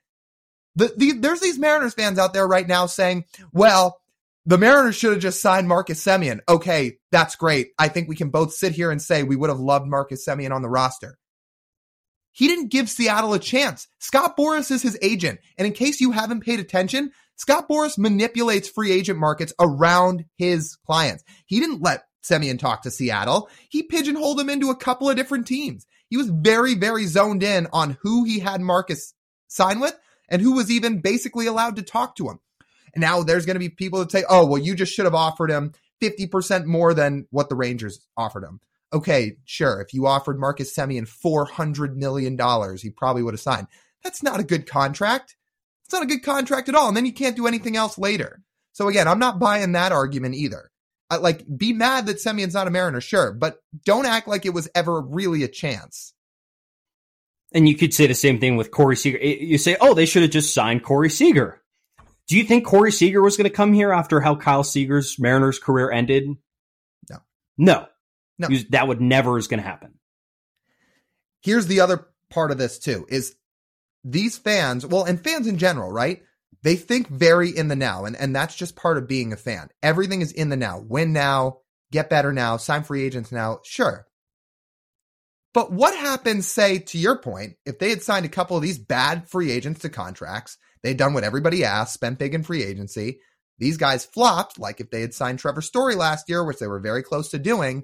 The, the, there's these Mariners fans out there right now saying, well, the Mariners should have just signed Marcus Semien. Okay, that's great. I think we can both sit here and say we would have loved Marcus Semien on the roster. He didn't give Seattle a chance. Scott Boras is his agent. And in case you haven't paid attention, Scott Boras manipulates free agent markets around his clients. He didn't let Semien talk to Seattle. He pigeonholed him into a couple of different teams. He was very, very zoned in on who he had Marcus sign with and who was even basically allowed to talk to him. And now there's going to be people that say, oh, well, you just should have offered him 50% more than what the Rangers offered him okay, sure, if you offered Marcus Semien $400 million, he probably would have signed. That's not a good contract. It's not a good contract at all. And then you can't do anything else later. So again, I'm not buying that argument either. I, like, be mad that Semien's not a Mariner, sure, but don't act like it was ever really a chance. And you could say the same thing with Corey Seager. You say, oh, they should have just signed Corey Seager. Do you think Corey Seager was going to come here after how Kyle Seager's Mariners career ended? No. No. No, that would never is going to happen. Here's the other part of this too: is these fans, well, and fans in general, right? They think very in the now, and and that's just part of being a fan. Everything is in the now. Win now, get better now, sign free agents now. Sure. But what happens, say, to your point, if they had signed a couple of these bad free agents to contracts, they'd done what everybody asked, spent big in free agency. These guys flopped, like if they had signed Trevor Story last year, which they were very close to doing,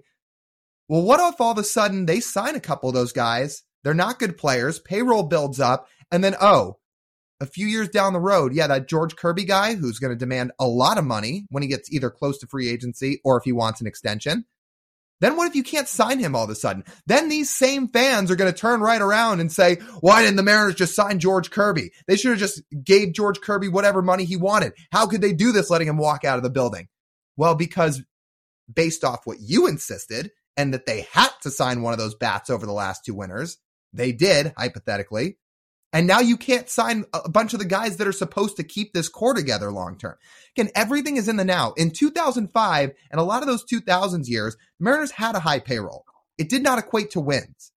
well, what if all of a sudden they sign a couple of those guys? They're not good players, payroll builds up, and then, oh, a few years down the road, yeah, that George Kirby guy who's going to demand a lot of money when he gets either close to free agency or if he wants an extension. Then what if you can't sign him all of a sudden? Then these same fans are going to turn right around and say, why didn't the Mariners just sign George Kirby? They should have just gave George Kirby whatever money he wanted. How could they do this letting him walk out of the building? Well, because based off what you insisted and that they had to sign one of those bats over the last two winters, they did hypothetically. And now you can't sign a bunch of the guys that are supposed to keep this core together long term. Again, everything is in the now. In 2005 and a lot of those 2000s years, Mariners had a high payroll. It did not equate to wins.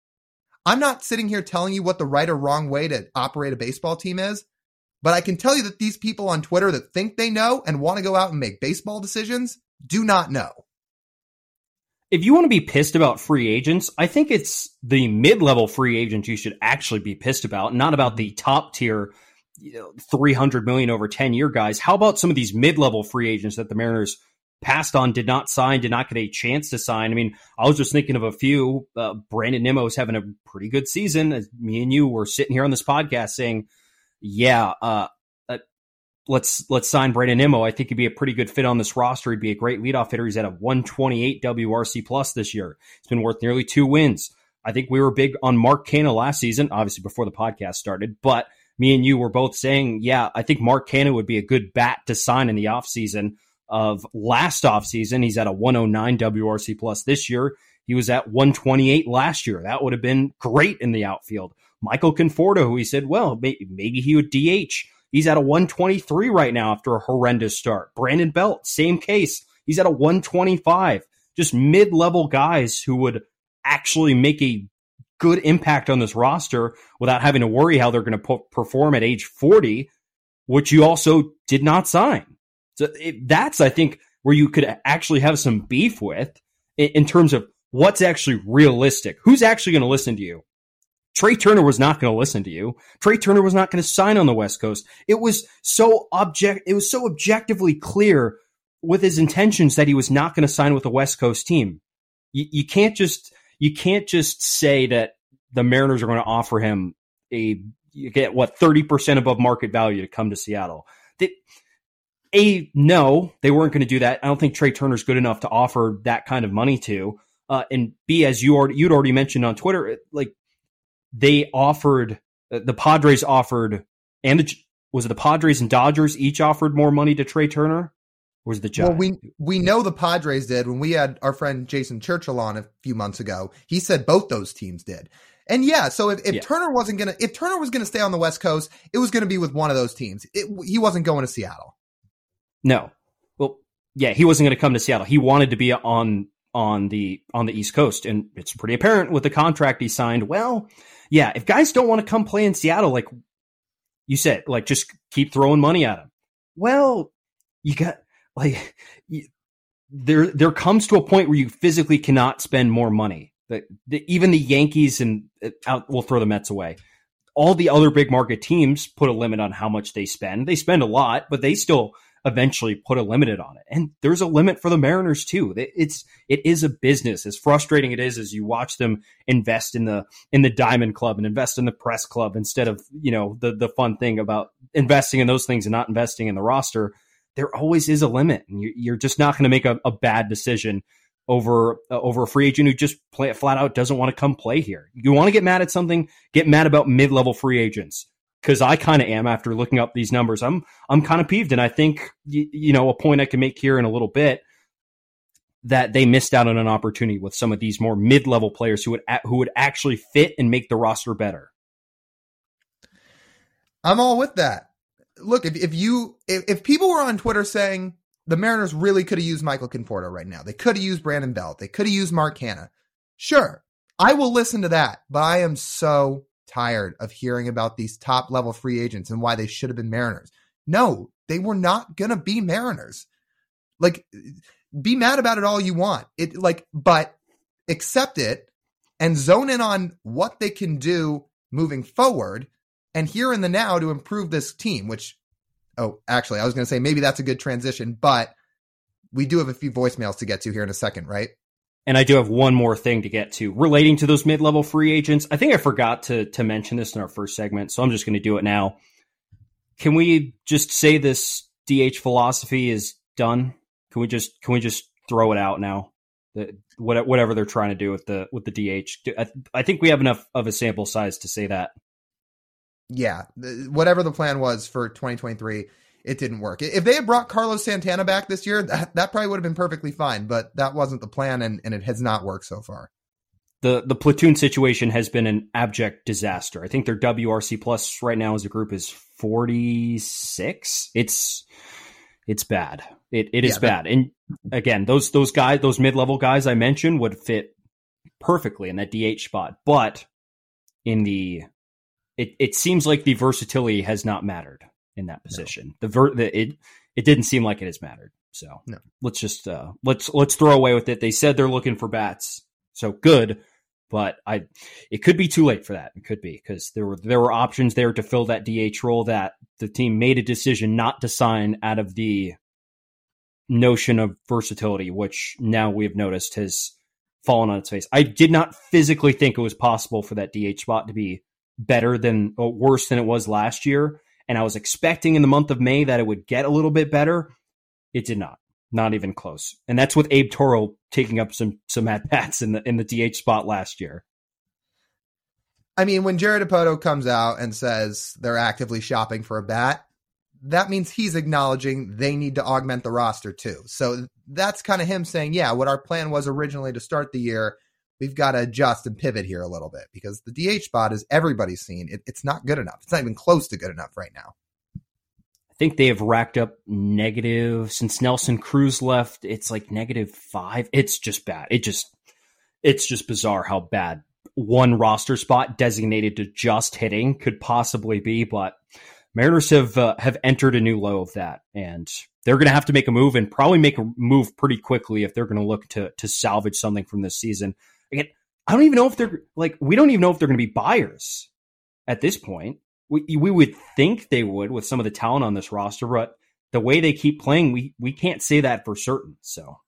I'm not sitting here telling you what the right or wrong way to operate a baseball team is, but I can tell you that these people on Twitter that think they know and want to go out and make baseball decisions do not know if you want to be pissed about free agents, I think it's the mid level free agents you should actually be pissed about, not about the top tier, you know, 300 million over 10 year guys. How about some of these mid level free agents that the Mariners passed on, did not sign, did not get a chance to sign? I mean, I was just thinking of a few. Uh, Brandon Nimmo is having a pretty good season. As me and you were sitting here on this podcast saying, yeah, uh, let's let's sign Brandon Nimmo. I think he'd be a pretty good fit on this roster. He'd be a great leadoff hitter. He's at a 128 WRC plus this year. It's been worth nearly two wins. I think we were big on Mark Canha last season, obviously before the podcast started, but me and you were both saying, yeah, I think Mark Canha would be a good bat to sign in the offseason of last offseason. He's at a 109 WRC plus this year. He was at 128 last year. That would have been great in the outfield. Michael Conforto, who he said, well, maybe he would DH He's at a 123 right now after a horrendous start. Brandon Belt, same case. He's at a 125. Just mid level guys who would actually make a good impact on this roster without having to worry how they're going to perform at age 40, which you also did not sign. So it, that's, I think, where you could actually have some beef with in, in terms of what's actually realistic. Who's actually going to listen to you? Trea Turner was not going to listen to you. Trea Turner was not going to sign on the West Coast. It was so object, it was so objectively clear with his intentions that he was not going to sign with a West Coast team. You, you can't just, you can't just say that the Mariners are going to offer him a, you get what, 30% above market value to come to Seattle. They, a, no, they weren't going to do that. I don't think Trea Turner's good enough to offer that kind of money to. Uh, and B, as you already, you'd already mentioned on Twitter, like they offered uh, the Padres offered and the was it the Padres and Dodgers each offered more money to Trea Turner? Or was the Giants? Well, we we know the Padres did when we had our friend Jason Churchill on a few months ago. He said both those teams did. And yeah, so if, if yeah. Turner wasn't gonna if Turner was gonna stay on the West Coast, it was gonna be with one of those teams. It, he wasn't going to Seattle. No. Well, yeah, he wasn't gonna come to Seattle. He wanted to be on on the on the East Coast, and it's pretty apparent with the contract he signed. Well, yeah, if guys don't want to come play in Seattle, like you said, like just keep throwing money at them. Well, you got like you, there there comes to a point where you physically cannot spend more money. That even the Yankees and uh, out, we'll throw the Mets away. All the other big market teams put a limit on how much they spend. They spend a lot, but they still eventually put a limit on it. And there's a limit for the Mariners too. It's it is a business. As frustrating it is as you watch them invest in the in the Diamond Club and invest in the Press Club instead of you know the the fun thing about investing in those things and not investing in the roster. There always is a limit, and you're just not going to make a, a, bad decision over uh, over a free agent who just play, flat out doesn't want to come play here. You want to get mad at something, get mad about mid level free agents because I kind of am after looking up these numbers. I'm I'm kind of peeved, and I think you, you know a point I can make here in a little bit that they missed out on an opportunity with some of these more mid level players who would who would actually fit and make the roster better. I'm all with that. Look, if if you if, if people were on Twitter saying the Mariners really could have used Michael Conforto right now, they could have used Brandon Belt, they could have used Mark Canha. Sure, I will listen to that, but I am so tired of hearing about these top level free agents and why they should have been Mariners. No, they were not going to be Mariners. Like, be mad about it all you want. It like, but accept it and zone in on what they can do moving forward and here in the now to improve this team, which, oh, actually, I was going to say maybe that's a good transition, but we do have a few voicemails to get to here in a second, right? And I do have one more thing to get to relating to those mid level free agents. I think I forgot to, to mention this in our first segment, so I'm just going to do it now. can we just say this DH philosophy is done? Can we just can we just throw it out now? The, whatever they're trying to do with the with the DH, I, I think we have enough of a sample size to say that. Yeah, whatever the plan was for 2023, it didn't work. If they had brought Carlos Santana back this year, that, that probably would have been perfectly fine. But that wasn't the plan, and, and it has not worked so far the the platoon situation has been an abject disaster. I think their WRC plus right now as a group is 46. It's it's bad. It it is yeah, bad. And again, those those guys, those mid level guys I mentioned would fit perfectly in that DH spot. But in the it it seems like the versatility has not mattered in that position. No. The ver the, it it didn't seem like it has mattered. So no. let's just uh let's let's throw away with it. They said they're looking for bats. So good but I it could be too late for that. It could be because there were there were options there to fill that DH role that the team made a decision not to sign out of the notion of versatility, which now we have noticed has fallen on its face. I did not physically think it was possible for that DH spot to be better than or worse than it was last year, and I was expecting in the month of May that it would get a little bit better. It did not. Not even close. And that's with Abe Toro taking up some some at bats in the in the DH spot last year. I mean, when Jared Dipoto comes out and says they're actively shopping for a bat, that means he's acknowledging they need to augment the roster too. So that's kind of him saying, yeah, what our plan was originally to start the year, we've got to adjust and pivot here a little bit because the DH spot is everybody's seen. It, it's not good enough. It's not even close to good enough right now I think they have racked up negative since Nelson Cruz left. It's like negative five. It's just bad. It just, it's just bizarre how bad one roster spot designated to just hitting could possibly be. But Mariners have uh, have entered a new low of that, and they're going to have to make a move and probably make a move pretty quickly if they're going to look to to salvage something from this season. I don't even know if they're like we don't even know if they're going to be buyers at this point we we would think they would with some of the talent on this roster, but the way they keep playing, we we can't say that for certain. So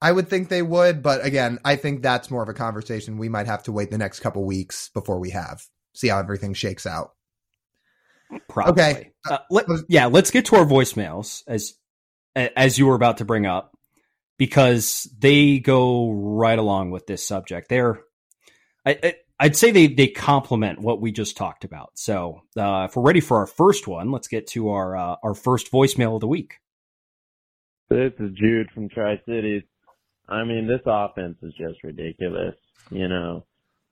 I would think they would, but again, I think that's more of a conversation we might have to wait the next couple weeks before we have. See how everything shakes out. Probably. Okay. Uh, let, yeah, let's get to our voicemails as as you were about to bring up because they go right along with this subject. They're I, I I'd say they they complement what we just talked about. So uh, if we're ready for our first one, let's get to our uh, our first voicemail of the week. This is Jude from Tri Cities. I mean, this offense is just ridiculous. You know,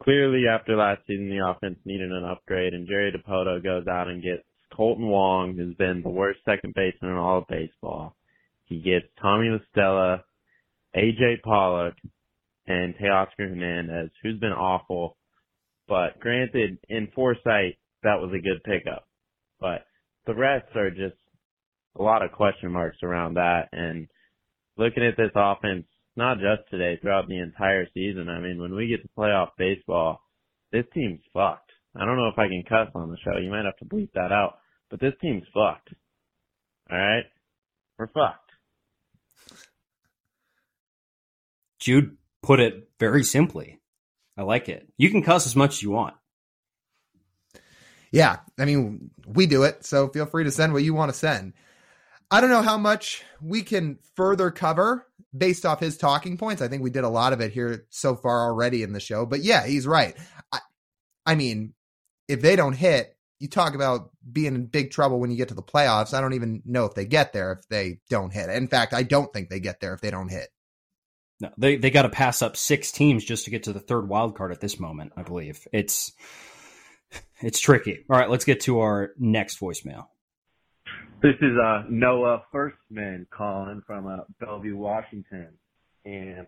clearly after last season, the offense needed an upgrade, and Jerry Dipoto goes out and gets Kolten Wong, who's been the worst second baseman in all of baseball. He gets Tommy La Stella, AJ Pollock, and Teoscar Hernandez, who's been awful but granted, in foresight, that was a good pickup. But the rest are just a lot of question marks around that. And looking at this offense, not just today, throughout the entire season, I mean, when we get to playoff baseball, this team's fucked. I don't know if I can cuss on the show. You might have to bleep that out. But this team's fucked. Alright? We're fucked. Jude put it very simply. I like it. You can cuss as much as you want. Yeah, I mean, we do it, so feel free to send what you want to send. I don't know how much we can further cover based off his talking points. I think we did a lot of it here so far already in the show, but yeah, he's right. I, I mean, if they don't hit, you talk about being in big trouble when you get to the playoffs. I don't even know if they get there if they don't hit. In fact, I don't think they get there if they don't hit. No, they they got to pass up six teams just to get to the third wild card at this moment. I believe it's it's tricky. All right, let's get to our next voicemail. This is uh, Noah Firstman calling from uh, Bellevue, Washington, and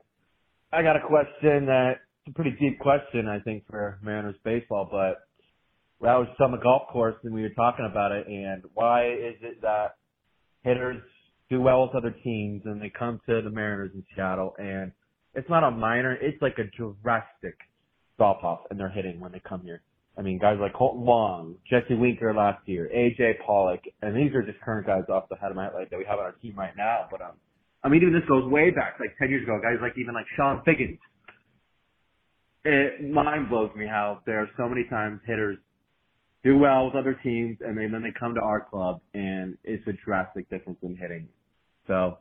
I got a question that it's a pretty deep question, I think, for Mariners baseball. But I was on the golf course and we were talking about it, and why is it that hitters do well with other teams, and they come to the Mariners in Seattle, and it's not a minor, it's like a drastic drop off in their hitting when they come here. I mean, guys like Kolten Wong, Jesse Winker last year, AJ Pollock, and these are just current guys off the head of my head that we have on our team right now. But um, I mean, even this goes way back, like ten years ago. Guys like even like Chone Figgins. It mind blows me how there are so many times hitters do well with other teams, and then they come to our club, and it's a drastic difference in hitting. So,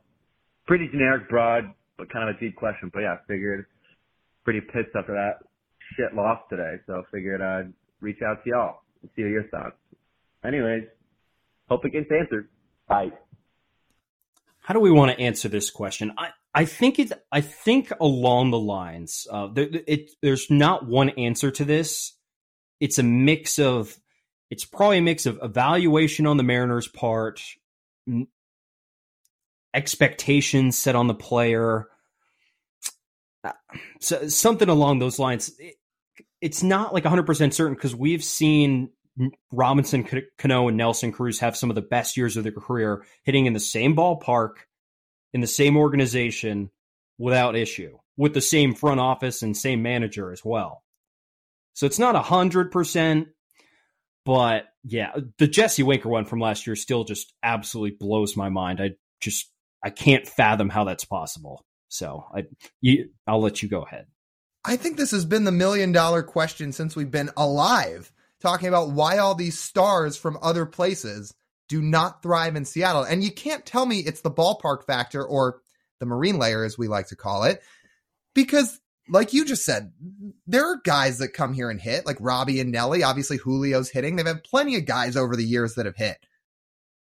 pretty generic, broad, but kind of a deep question. But yeah, I figured pretty pissed after that shit loss today, so figured I'd reach out to y'all and see your thoughts. Anyways, hope it gets answered. Bye. How do we want to answer this question? I, I think it. I think along the lines. Uh, there, it, there's not one answer to this. It's a mix of. It's probably a mix of evaluation on the Mariners' part, expectations set on the player, uh, so, something along those lines. It, it's not like 100% certain because we've seen Robinson Cano and Nelson Cruz have some of the best years of their career hitting in the same ballpark, in the same organization without issue, with the same front office and same manager as well. So it's not 100%, but yeah, the Jesse Winker one from last year still just absolutely blows my mind. I just, I can't fathom how that's possible. So I, you, I'll let you go ahead. I think this has been the million dollar question since we've been alive talking about why all these stars from other places do not thrive in Seattle. And you can't tell me it's the ballpark factor or the marine layer, as we like to call it, because like you just said, there are guys that come here and hit, like Robbie and Nelly. Obviously, Julio's hitting. They've had plenty of guys over the years that have hit.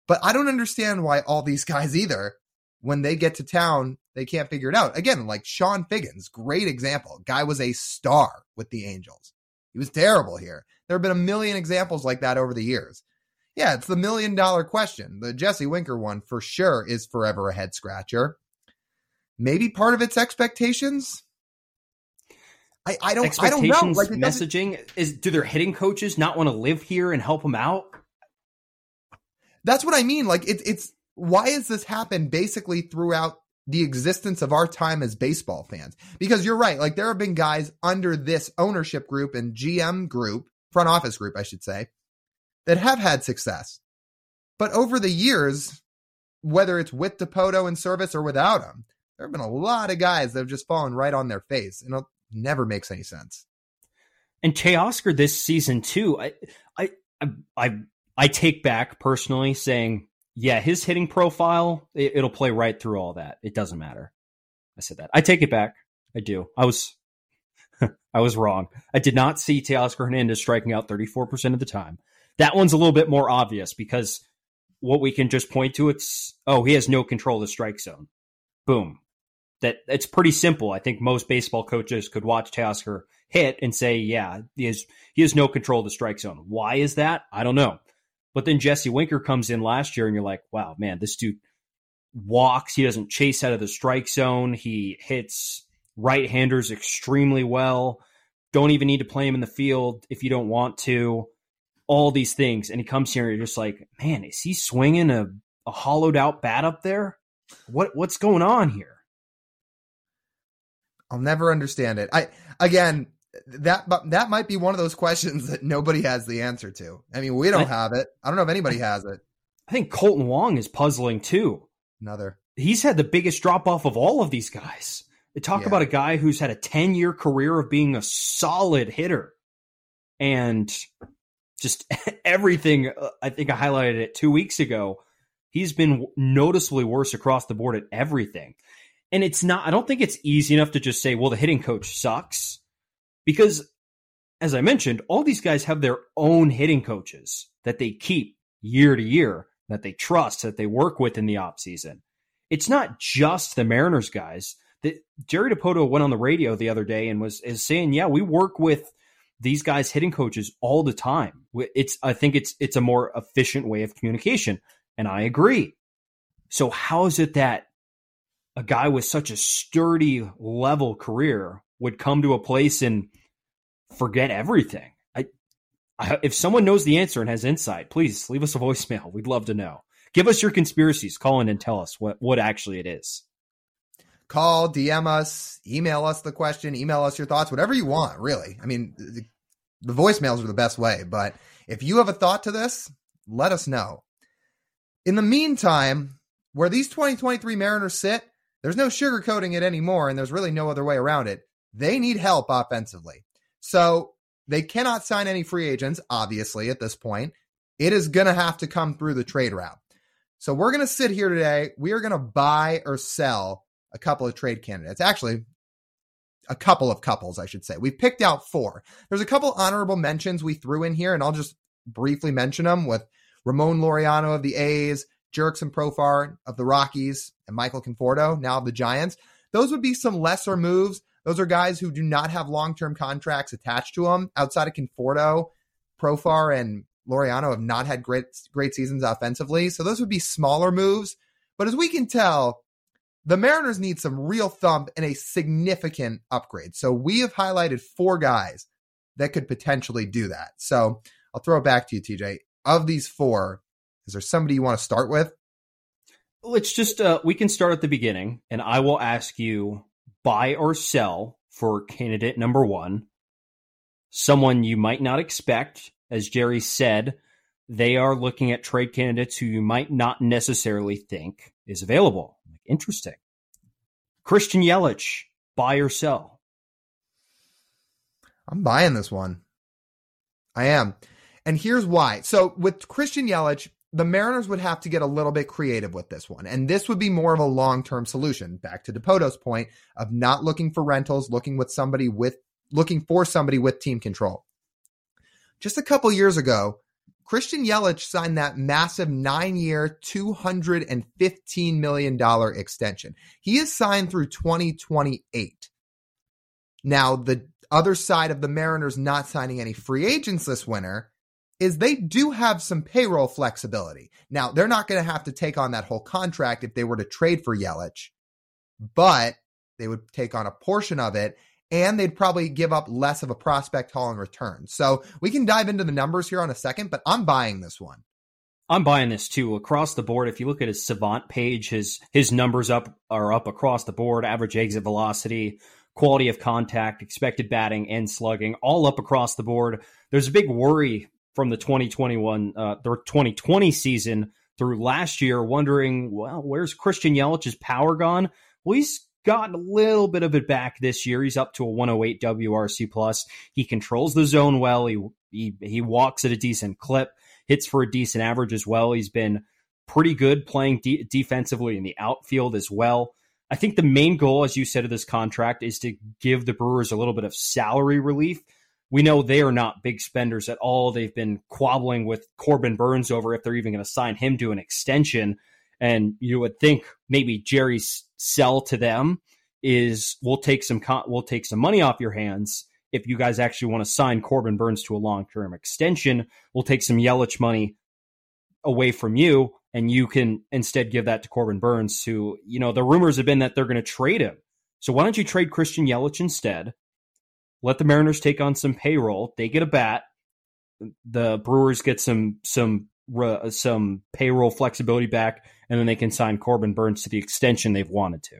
But I don't understand why all these guys either, when they get to town, they can't figure it out. Again, like Chone Figgins, great example. Guy was a star with the Angels. He was terrible here. There have been a million examples like that over the years. Yeah, it's the million dollar question. The Jesse Winker one for sure is forever a head scratcher. Maybe part of its expectations. I, I don't I don't know. Like messaging is do their hitting coaches not want to live here and help them out? That's what I mean. Like it's it's why has this happened basically throughout the existence of our time as baseball fans. Because you're right, like there have been guys under this ownership group and GM group, front office group, I should say, that have had success. But over the years, whether it's with Dipoto in service or without him, there have been a lot of guys that have just fallen right on their face. And it never makes any sense. And Teoscar this season too, I I I I take back personally saying yeah, his hitting profile, it, will play right through all that. It doesn't matter. I said that. I take it back. I do. I was *laughs* I was wrong. I did not see Teoscar Hernandez striking out 34% of the time. That one's a little bit more obvious because what we can just point to it's oh, he has no control of the strike zone. Boom. That it's pretty simple. I think most baseball coaches could watch Teoscar hit and say, yeah, he has he has no control of the strike zone. Why is that? I don't know. But then Jesse Winker comes in last year, and you're like, wow, man, this dude walks. He doesn't chase out of the strike zone. He hits right handers extremely well. Don't even need to play him in the field if you don't want to. All these things. And he comes here, and you're just like, man, is he swinging a, a hollowed out bat up there? What What's going on here? I'll never understand it. I again, that that might be one of those questions that nobody has the answer to. I mean, we don't I, have it. I don't know if anybody has it. I think Kolten Wong is puzzling too. Another. He's had the biggest drop off of all of these guys. They talk yeah. about a guy who's had a 10 year career of being a solid hitter and just *laughs* everything. Uh, I think I highlighted it two weeks ago. He's been noticeably worse across the board at everything. And it's not, I don't think it's easy enough to just say, well, the hitting coach sucks because, as I mentioned, all these guys have their own hitting coaches that they keep year to year, that they trust, that they work with in the off season. It's not just the Mariners guys. That Jerry Dipoto went on the radio the other day and was is saying, "Yeah, we work with these guys hitting coaches all the time. It's I think it's it's a more efficient way of communication." And I agree. So how is it that a guy with such a sturdy level career would come to a place and forget everything. I, I, if someone knows the answer and has insight, please leave us a voicemail. We'd love to know. Give us your conspiracies. Call in and tell us what what actually it is. Call, DM us, email us the question, email us your thoughts, whatever you want. Really, I mean, the, the voicemails are the best way. But if you have a thought to this, let us know. In the meantime, where these 2023 Mariners sit, there's no sugarcoating it anymore, and there's really no other way around it. They need help offensively. So they cannot sign any free agents, obviously, at this point. It is going to have to come through the trade route. So we're going to sit here today. We are going to buy or sell a couple of trade candidates. Actually, a couple of couples, I should say. We picked out four. There's a couple honorable mentions we threw in here, and I'll just briefly mention them with Ramon Laureano of the A's, Jurickson Profar of the Rockies, and Michael Conforto, now of the Giants. Those would be some lesser moves. Those are guys who do not have long term contracts attached to them. Outside of Conforto, Profar, and Laureano have not had great great seasons offensively. So those would be smaller moves. But as we can tell, the Mariners need some real thump and a significant upgrade. So we have highlighted four guys that could potentially do that. So I'll throw it back to you, TJ. Of these four, is there somebody you want to start with? Let's just uh, we can start at the beginning, and I will ask you buy or sell for candidate number one. Someone you might not expect, as Jerry said, they are looking at trade candidates who you might not necessarily think is available. Interesting. Christian Yelich, buy or sell? I'm buying this one. I am. And here's why. So with Christian Yelich, the Mariners would have to get a little bit creative with this one. And this would be more of a long-term solution. Back to Dipoto's point of not looking for rentals, looking with somebody with looking for somebody with team control. Just a couple years ago, Christian Yelich signed that massive nine-year, $215 million extension. He is signed through 2028. Now, the other side of the Mariners not signing any free agents this winter is they do have some payroll flexibility. Now, they're not going to have to take on that whole contract if they were to trade for Yelich, but they would take on a portion of it and they'd probably give up less of a prospect haul in return. So we can dive into the numbers here on a second, but I'm buying this one. I'm buying this too across the board. If you look at his Savant page, his his numbers up are up across the board. Average exit velocity, quality of contact, expected batting, and slugging, all up across the board. There's a big worry from the 2021 uh, the 2020 season through last year, wondering, well, where's Christian Yelich's power gone? Well, he's gotten a little bit of it back this year. He's up to a 108 WRC plus. He controls the zone well. He he he walks at a decent clip, hits for a decent average as well. He's been pretty good playing de- defensively in the outfield as well. I think the main goal, as you said, of this contract is to give the Brewers a little bit of salary relief we know they are not big spenders at all. They've been quabbling with Corbin Burnes over if they're even going to sign him to an extension. And you would think maybe Jerry's sell to them is we'll take some we'll take some money off your hands if you guys actually want to sign Corbin Burnes to a long term extension. We'll take some Yelich money away from you, and you can instead give that to Corbin Burnes, Who you know the rumors have been that they're going to trade him. So why don't you trade Christian Yelich instead? Let the Mariners take on some payroll. They get a bat. The Brewers get some some uh, some payroll flexibility back, and then they can sign Corbin Burnes to the extension they've wanted to.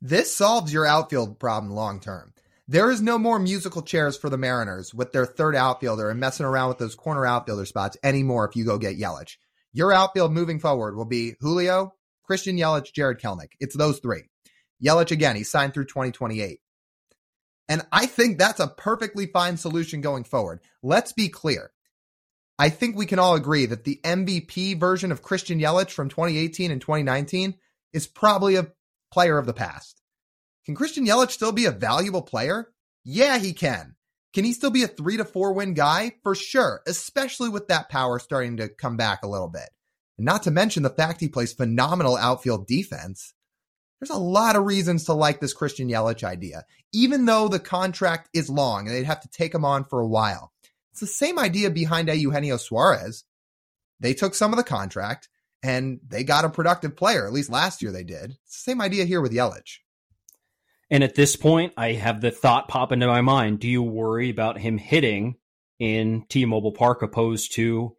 This solves your outfield problem long term. There is no more musical chairs for the Mariners with their third outfielder and messing around with those corner outfielder spots anymore if you go get Yelich. Your outfield moving forward will be Julio, Christian Yelich, Jarred Kelenic. It's those three. Yelich again, he signed through 2028. And I think that's a perfectly fine solution going forward. Let's be clear. I think we can all agree that the MVP version of Christian Yelich from 2018 and 2019 is probably a player of the past. Can Christian Yelich still be a valuable player? Yeah, he can. Can he still be a three to four win guy? For sure, especially with that power starting to come back a little bit. And not to mention the fact he plays phenomenal outfield defense. There's a lot of reasons to like this Christian Yelich idea, even though the contract is long and they'd have to take him on for a while. It's the same idea behind A. Eugenio Suarez. They took some of the contract and they got a productive player. At least last year they did. It's the same idea here with Yelich. And at this point, I have the thought pop into my mind: Do you worry about him hitting in T-Mobile Park opposed to,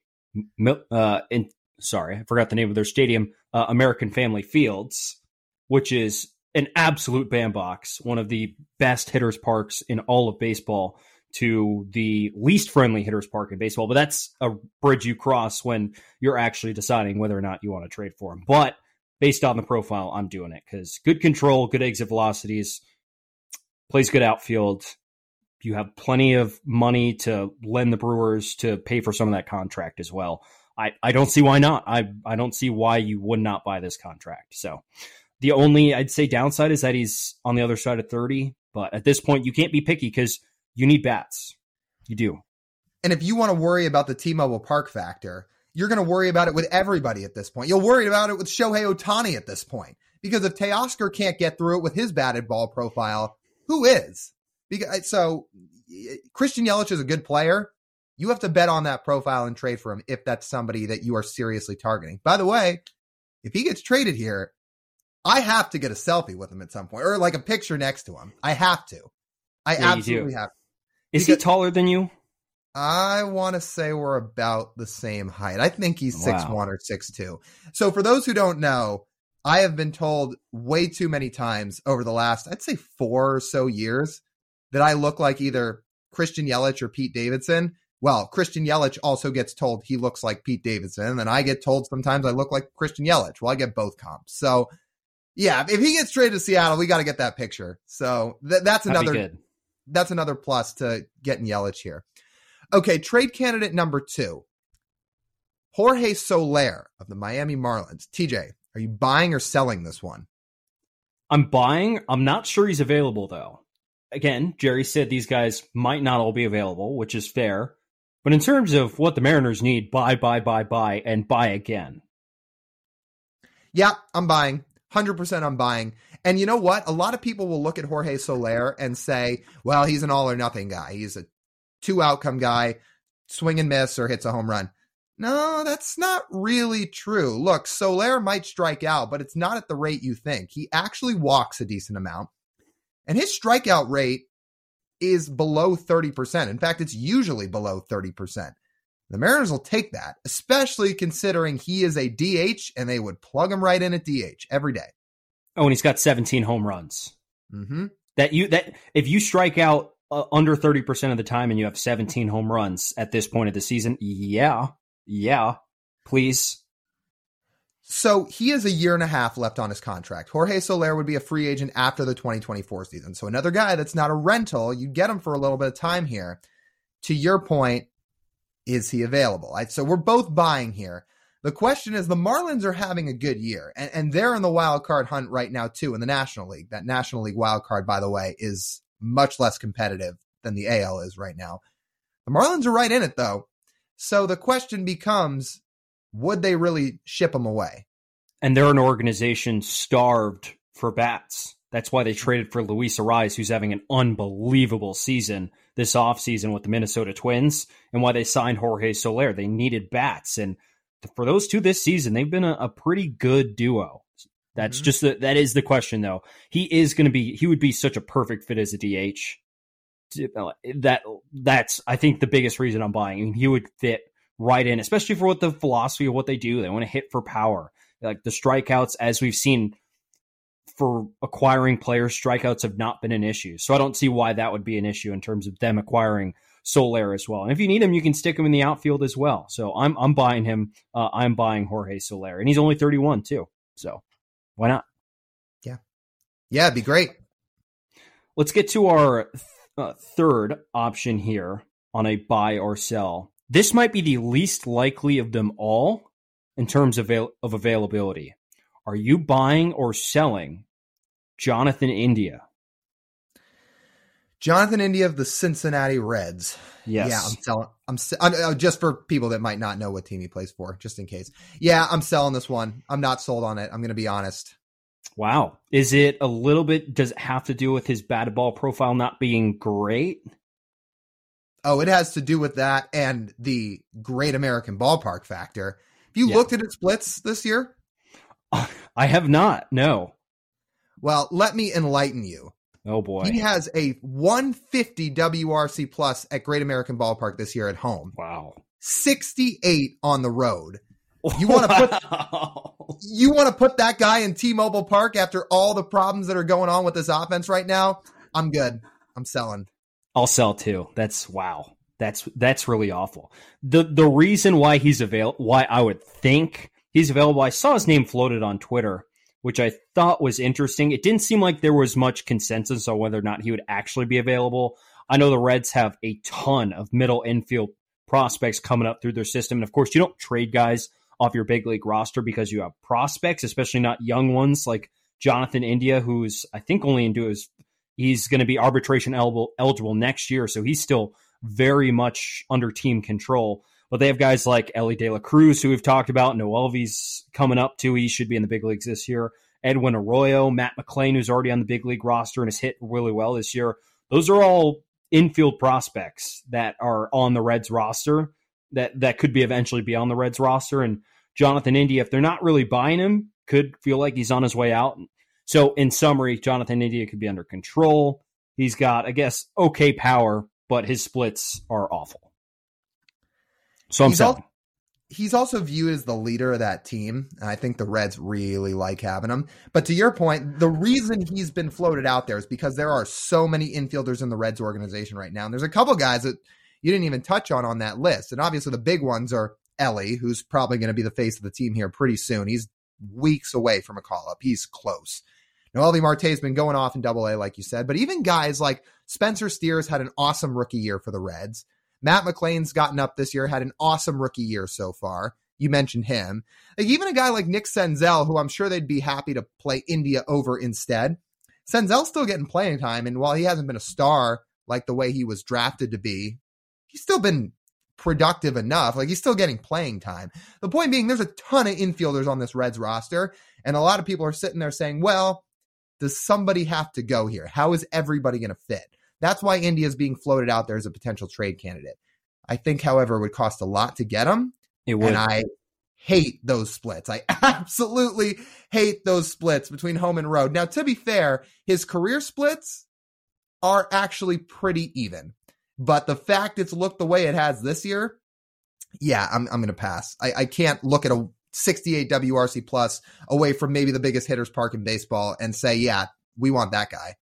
uh, in sorry, I forgot the name of their stadium, uh, American Family Fields? Which is an absolute bandbox, one of the best hitters parks in all of baseball, to the least friendly hitters park in baseball. But that's a bridge you cross when you're actually deciding whether or not you want to trade for him. But based on the profile, I'm doing it because good control, good exit velocities, plays good outfield. you have plenty of money to lend the Brewers to pay for some of that contract as well. I, I don't see why not. I, I don't see why you would not buy this contract. So the only I'd say downside is that he's on the other side of 30. But at this point, you can't be picky because you need bats. You do. And if you want to worry about the T-Mobile Park factor, you're going to worry about it with everybody at this point. You'll worry about it with Shohei Ohtani at this point because if Teoscar can't get through it with his batted ball profile, who is? Because so Christian Yelich is a good player. You have to bet on that profile and trade for him if that's somebody that you are seriously targeting. By the way, if he gets traded here, I have to get a selfie with him at some point or like a picture next to him. I have to. I Yeah, absolutely have. Is he taller than you? I want to say we're about the same height. I think he's six Wow. one or six two. So for those who don't know, I have been told way too many times over the last, I'd say four or so years, that I look like either Christian Yelich or Pete Davidson. Well, Christian Yelich also gets told he looks like Pete Davidson, and I get told sometimes I look like Christian Yelich. Well, I get both comps. So, yeah, if he gets traded to Seattle, we got to get that picture. So th- that's another that's another plus to getting Yelich here. Okay, trade candidate number two. Jorge Soler of the Miami Marlins. TJ, are you buying or selling this one? I'm buying. I'm not sure he's available though. Again, Jerry said these guys might not all be available, which is fair. But in terms of what the Mariners need, buy, buy, buy, buy, and buy again. Yeah, I'm buying. 100% I'm buying. And you know what? A lot of people will look at Jorge Soler and say, well, he's an all or nothing guy. He's a two outcome guy, swing and miss or hits a home run. No, that's not really true. Look, Soler might strike out, but it's not at the rate you think. He actually walks a decent amount. And his strikeout rate is below 30%. In fact, it's usually below 30%. The Mariners will take that, especially considering he is a DH and they would plug him right in at DH every day. Oh, and he's got 17 home runs. Mm-hmm. That you that if you strike out uh, under 30% of the time and you have 17 home runs at this point of the season, yeah. Yeah. Please. So he has a year and a half left on his contract. Jorge Soler would be a free agent after the 2024 season. So another guy that's not a rental, you get him for a little bit of time here. To your point, is he available? I, so we're both buying here. The question is the Marlins are having a good year and, and they're in the wild card hunt right now too in the National League. That National League wild card, by the way, is much less competitive than the AL is right now. The Marlins are right in it though. So the question becomes, would they really ship him away? And they're an organization starved for bats. That's why they traded for Luis Arraez, who's having an unbelievable season this offseason with the Minnesota Twins, and why they signed Jorge Soler. They needed bats. And for those two this season, they've been a, a pretty good duo. That's Mhm. just the, that is the question though. He is going to be he would be such a perfect fit as a DH. That that's I think the biggest reason I'm buying. I mean, he would fit right in, especially for what the philosophy of what they do. They want to hit for power. Like the strikeouts, as we've seen for acquiring players, strikeouts have not been an issue. So I don't see why that would be an issue in terms of them acquiring Soler as well. And if you need him, you can stick him in the outfield as well. So I'm I'm buying him. Uh, I'm buying Jorge Soler, and he's only 31 too. So why not? Yeah, yeah, it'd be great. Let's get to our uh, third option here on a buy or sell. This might be the least likely of them all in terms of, avail- of availability. Are you buying or selling Jonathan India? Jonathan India of the Cincinnati Reds. Yes. Yeah, I'm selling. I'm, I'm uh, just for people that might not know what team he plays for, just in case. Yeah, I'm selling this one. I'm not sold on it. I'm going to be honest. Wow. Is it a little bit, does it have to do with his batted ball profile not being great? Oh, it has to do with that and the Great American Ballpark factor. Have you Yeah. looked at its splits this year? *laughs* I have not. No. Well, let me enlighten you. Oh boy. He has a 150 WRC plus at Great American Ballpark this year at home, Wow. 68 on the road. You wanna put- put *laughs* You want to put that guy in T-Mobile Park after all the problems that are going on with this offense right now? I'm good. I'm selling. I'll sell too. That's wow. That's that's really awful. The the reason why he's available, why I would think he's available. I saw his name floated on Twitter, which I thought was interesting. It didn't seem like there was much consensus on whether or not he would actually be available. I know the Reds have a ton of middle infield prospects coming up through their system. And of course, you don't trade guys off your big league roster because you have prospects, especially not young ones like Jonathan India, who's I think only into his he's going to be arbitration eligible, eligible next year, so he's still very much under team control. But they have guys like Elly De La Cruz, who we've talked about. Noelvi's coming up too. He should be in the big leagues this year. Edwin Arroyo, Matt McLain, who's already on the big league roster and has hit really well this year. Those are all infield prospects that are on the Reds roster that that could be eventually be on the Reds roster. And Jonathan India, if they're not really buying him, could feel like he's on his way out. So in summary, Jonathan India could be under control. He's got, I guess, okay power, but his splits are awful. So I'm He's selling. al- he's also viewed as the leader of that team. And I think the Reds really like having him. But to your point, the reason he's been floated out there is because there are so many infielders in the Reds organization right now. And there's a couple guys that you didn't even touch on on that list. And obviously the big ones are Elly, who's probably going to be the face of the team here pretty soon. He's weeks away from a call up. He's close. Now, Noelvi Marte's been going off in double A, like you said, but even guys like Spencer Steer's had an awesome rookie year for the Reds. Matt McLain's gotten up this year, had an awesome rookie year so far. You mentioned him. Like even a guy like Nick Senzel, who I'm sure they'd be happy to play India over instead. Senzel's still getting playing time, and while he hasn't been a star like the way he was drafted to be, he's still been productive enough. Like he's still getting playing time. The point being, there's a ton of infielders on this Reds roster, and a lot of people are sitting there saying, well, does somebody have to go here? How is everybody going to fit? That's why India is being floated out there as a potential trade candidate. I think, however, it would cost a lot to get him, It would. and I hate those splits. I *laughs* absolutely hate those splits between home and road. Now, to be fair, his career splits are actually pretty even. But the fact it's looked the way it has this year, yeah, I'm I'm gonna pass. I, I can't look at a 68 WRC plus away from maybe the biggest hitters park in baseball and say, yeah, we want that guy.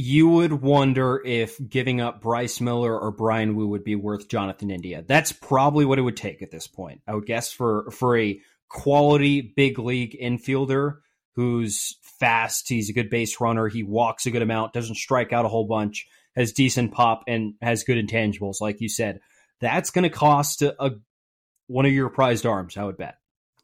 You would wonder if giving up Bryce Miller or Bryan Woo would be worth Jonathan India. That's probably what it would take at this point. I would guess for for a quality big league infielder who's fast, he's a good base runner, he walks a good amount, doesn't strike out a whole bunch, has decent pop and has good intangibles like you said. That's going to cost a, a one of your prized arms, I would bet.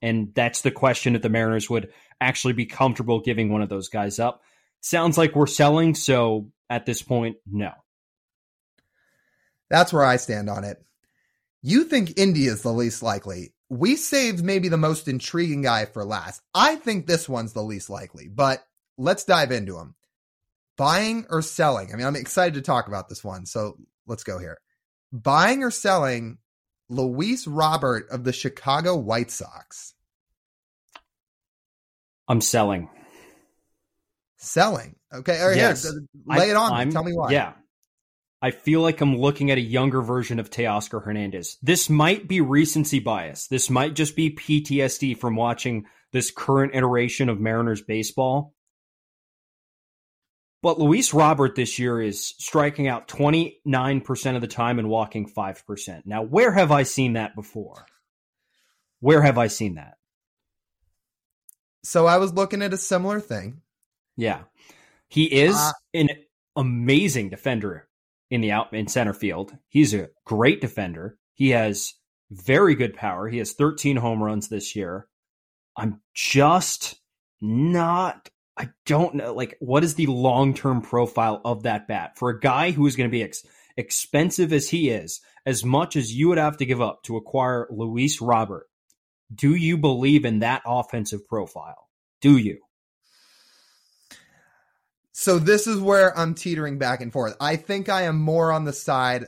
And that's the question if the Mariners would actually be comfortable giving one of those guys up. Sounds like we're selling, so at this point, no. That's where I stand on it. You think India is the least likely. We saved maybe the most intriguing guy for last. I think this one's the least likely, but let's dive into him. Buying or selling? I mean, I'm excited to talk about this one, so let's go here. Buying or selling Luis Robert of the Chicago White Sox? I'm selling. Selling. Okay, all right, Yes. here, lay it on me. I'm- Tell me why. Yeah. I feel like I'm looking at a younger version of Teoscar Hernandez. This might be recency bias. This might just be PTSD from watching this current iteration of Mariners baseball. But Luis Robert this year is striking out 29% of the time and walking 5%. Now, where have I seen that before? Where have I seen that? So I was looking at a similar thing. Yeah. He is Uh, an amazing defender in the out in center field. He's a great defender. He has very good power. He has 13 home runs this year. I'm just not I don't know like what is the long-term profile of that bat for a guy who is going to be ex- expensive as he is, as much as you would have to give up to acquire Luis Robert. Do you believe in that offensive profile? Do you? So this is where I'm teetering back and forth. I think I am more on the side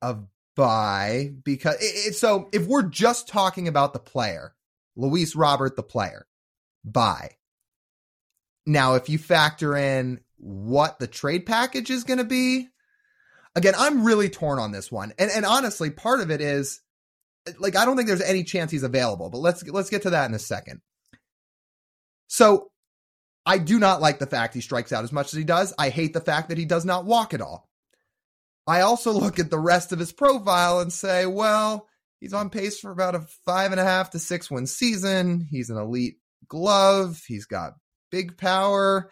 of buy because it, it, so if we're just talking about the player, Luis Robert, the player, buy. Now, if you factor in what the trade package is going to be, again, I'm really torn on this one. And and honestly, part of it is like I don't think there's any chance he's available, but let's let's get to that in a second. So I do not like the fact he strikes out as much as he does. I hate the fact that he does not walk at all. I also *laughs* look at the rest of his profile and say, well, he's on pace for about a five and a half to six win season. He's an elite glove. He's got big power.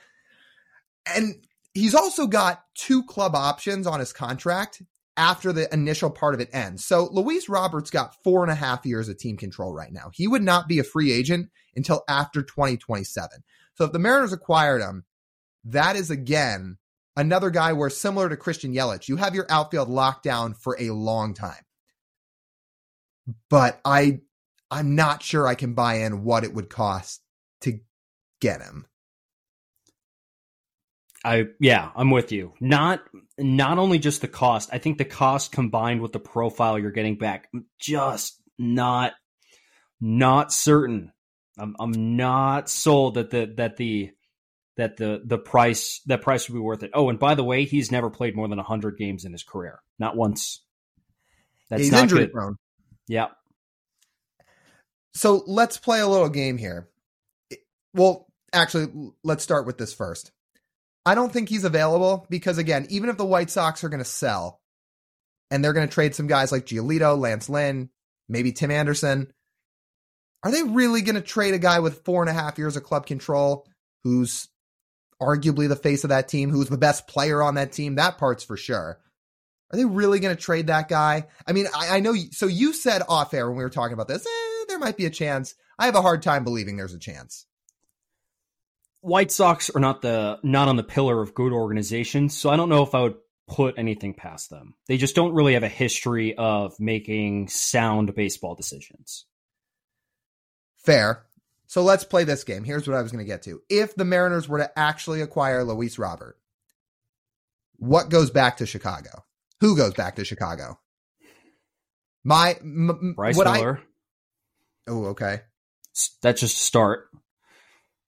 And he's also got two club options on his contract after the initial part of it ends. So Luis Roberts got four and a half years of team control right now. He would not be a free agent until after 2027. So if the Mariners acquired him, that is again another guy where similar to Christian Yelich, you have your outfield locked down for a long time. But I I'm not sure I can buy in what it would cost to get him. I yeah, I'm with you. Not not only just the cost. I think the cost combined with the profile you're getting back, just not not certain. I'm I'm not sold that the that the that the the price that price would be worth it. Oh, and by the way, he's never played more than 100 games in his career. Not once. That's he's injury good. prone. Yeah. So let's play a little game here. Well, actually, let's start with this first. I don't think he's available because again, even if the White Sox are going to sell and they're going to trade some guys like Giolito, Lance Lynn, maybe Tim Anderson, are they really going to trade a guy with four and a half years of club control who's arguably the face of that team, who's the best player on that team? That part's for sure. Are they really going to trade that guy? I mean, I, I, know. So you said off air when we were talking about this, eh, there might be a chance. I have a hard time believing there's a chance. White Sox are not the not on the pillar of good organizations, so I don't know if I would put anything past them. They just don't really have a history of making sound baseball decisions. Fair. So let's play this game. Here's what I was going to get to. If the Mariners were to actually acquire Luis Robert, what goes back to Chicago? Who goes back to Chicago? My m- Bryce Miller. I, oh, okay. That's just a start